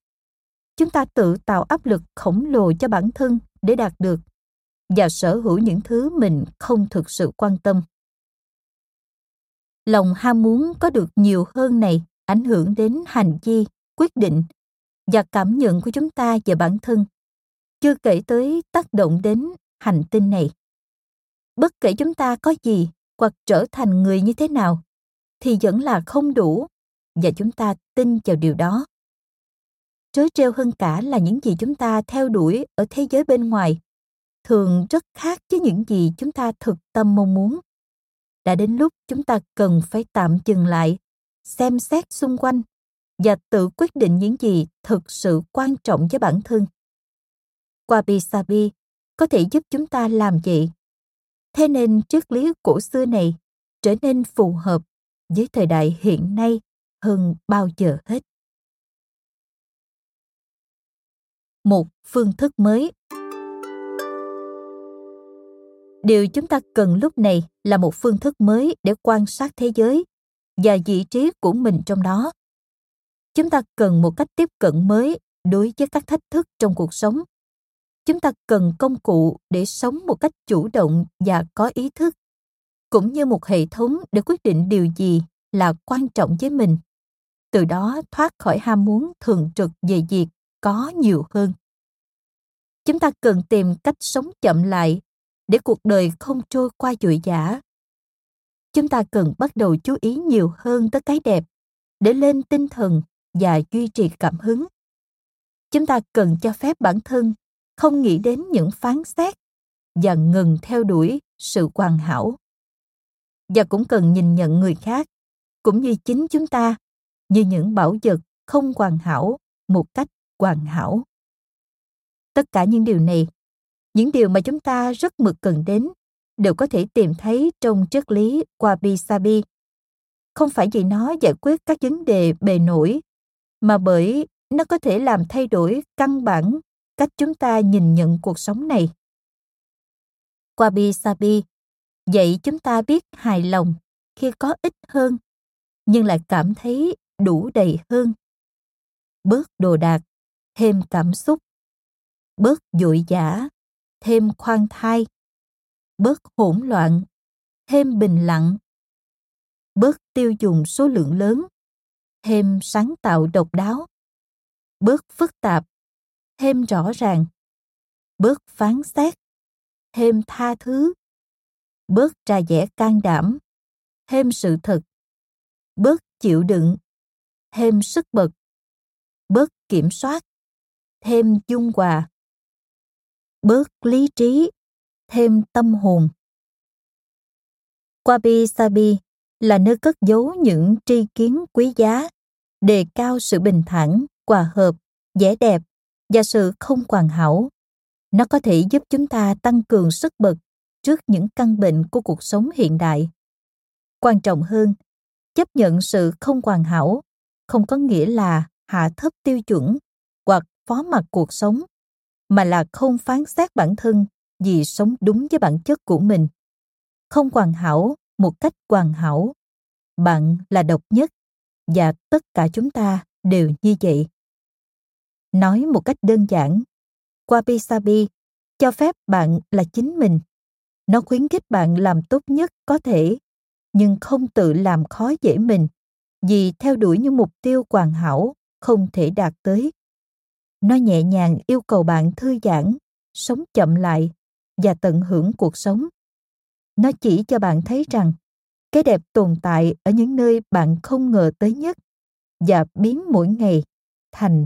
chúng ta tự tạo áp lực khổng lồ cho bản thân để đạt được và sở hữu những thứ mình không thực sự quan tâm. Lòng ham muốn có được nhiều hơn này ảnh hưởng đến hành vi, quyết định và cảm nhận của chúng ta về bản thân chưa kể tới tác động đến hành tinh này. Bất kể chúng ta có gì hoặc trở thành người như thế nào, thì vẫn là không đủ và chúng ta tin vào điều đó. Trớ trêu hơn cả là những gì chúng ta theo đuổi ở thế giới bên ngoài, thường rất khác với những gì chúng ta thực tâm mong muốn. Đã đến lúc chúng ta cần phải tạm dừng lại, xem xét xung quanh và tự quyết định những gì thực sự quan trọng với bản thân wabi sabi có thể giúp chúng ta làm vậy. Thế nên triết lý cổ xưa này trở nên phù hợp với thời đại hiện nay hơn bao giờ hết. Một phương thức mới. Điều chúng ta cần lúc này là một phương thức mới để quan sát thế giới và vị trí của mình trong đó. Chúng ta cần một cách tiếp cận mới đối với các thách thức trong cuộc sống chúng ta cần công cụ để sống một cách chủ động và có ý thức, cũng như một hệ thống để quyết định điều gì là quan trọng với mình. Từ đó thoát khỏi ham muốn thường trực về việc có nhiều hơn. Chúng ta cần tìm cách sống chậm lại để cuộc đời không trôi qua vội vã chúng ta cần bắt đầu chú ý nhiều hơn tới cái đẹp để lên tinh thần và duy trì cảm hứng. Chúng ta cần cho phép bản thân không nghĩ đến những phán xét và ngừng theo đuổi sự hoàn hảo và cũng cần nhìn nhận người khác cũng như chính chúng ta như những bảo vật không hoàn hảo một cách hoàn hảo tất cả những điều này những điều mà chúng ta rất mực cần đến đều có thể tìm thấy trong triết lý Wabi Sabi. Không phải vì nó giải quyết các vấn đề bề nổi, mà bởi nó có thể làm thay đổi căn bản cách chúng ta nhìn nhận cuộc sống này. Wabi Sabi dạy chúng ta biết hài lòng khi có ít hơn, nhưng lại cảm thấy đủ đầy hơn. Bớt đồ đạc, thêm cảm xúc. Bớt dội dã, thêm khoan thai bớt hỗn loạn thêm bình lặng bớt tiêu dùng số lượng lớn thêm sáng tạo độc đáo bớt phức tạp thêm rõ ràng. Bớt phán xét. Thêm tha thứ. Bớt trà dẻ can đảm. Thêm sự thật. Bớt chịu đựng. Thêm sức bật. Bớt kiểm soát. Thêm dung hòa. Bớt lý trí. Thêm tâm hồn. Wabi Sabi là nơi cất giấu những tri kiến quý giá, đề cao sự bình thản, hòa hợp, vẻ đẹp và sự không hoàn hảo. Nó có thể giúp chúng ta tăng cường sức bật trước những căn bệnh của cuộc sống hiện đại. Quan trọng hơn, chấp nhận sự không hoàn hảo không có nghĩa là hạ thấp tiêu chuẩn hoặc phó mặc cuộc sống, mà là không phán xét bản thân vì sống đúng với bản chất của mình không hoàn hảo một cách hoàn hảo bạn là độc nhất và tất cả chúng ta đều như vậy nói một cách đơn giản. Wabi sabi cho phép bạn là chính mình. Nó khuyến khích bạn làm tốt nhất có thể, nhưng không tự làm khó dễ mình, vì theo đuổi những mục tiêu hoàn hảo không thể đạt tới. Nó nhẹ nhàng yêu cầu bạn thư giãn, sống chậm lại và tận hưởng cuộc sống. Nó chỉ cho bạn thấy rằng, cái đẹp tồn tại ở những nơi bạn không ngờ tới nhất và biến mỗi ngày thành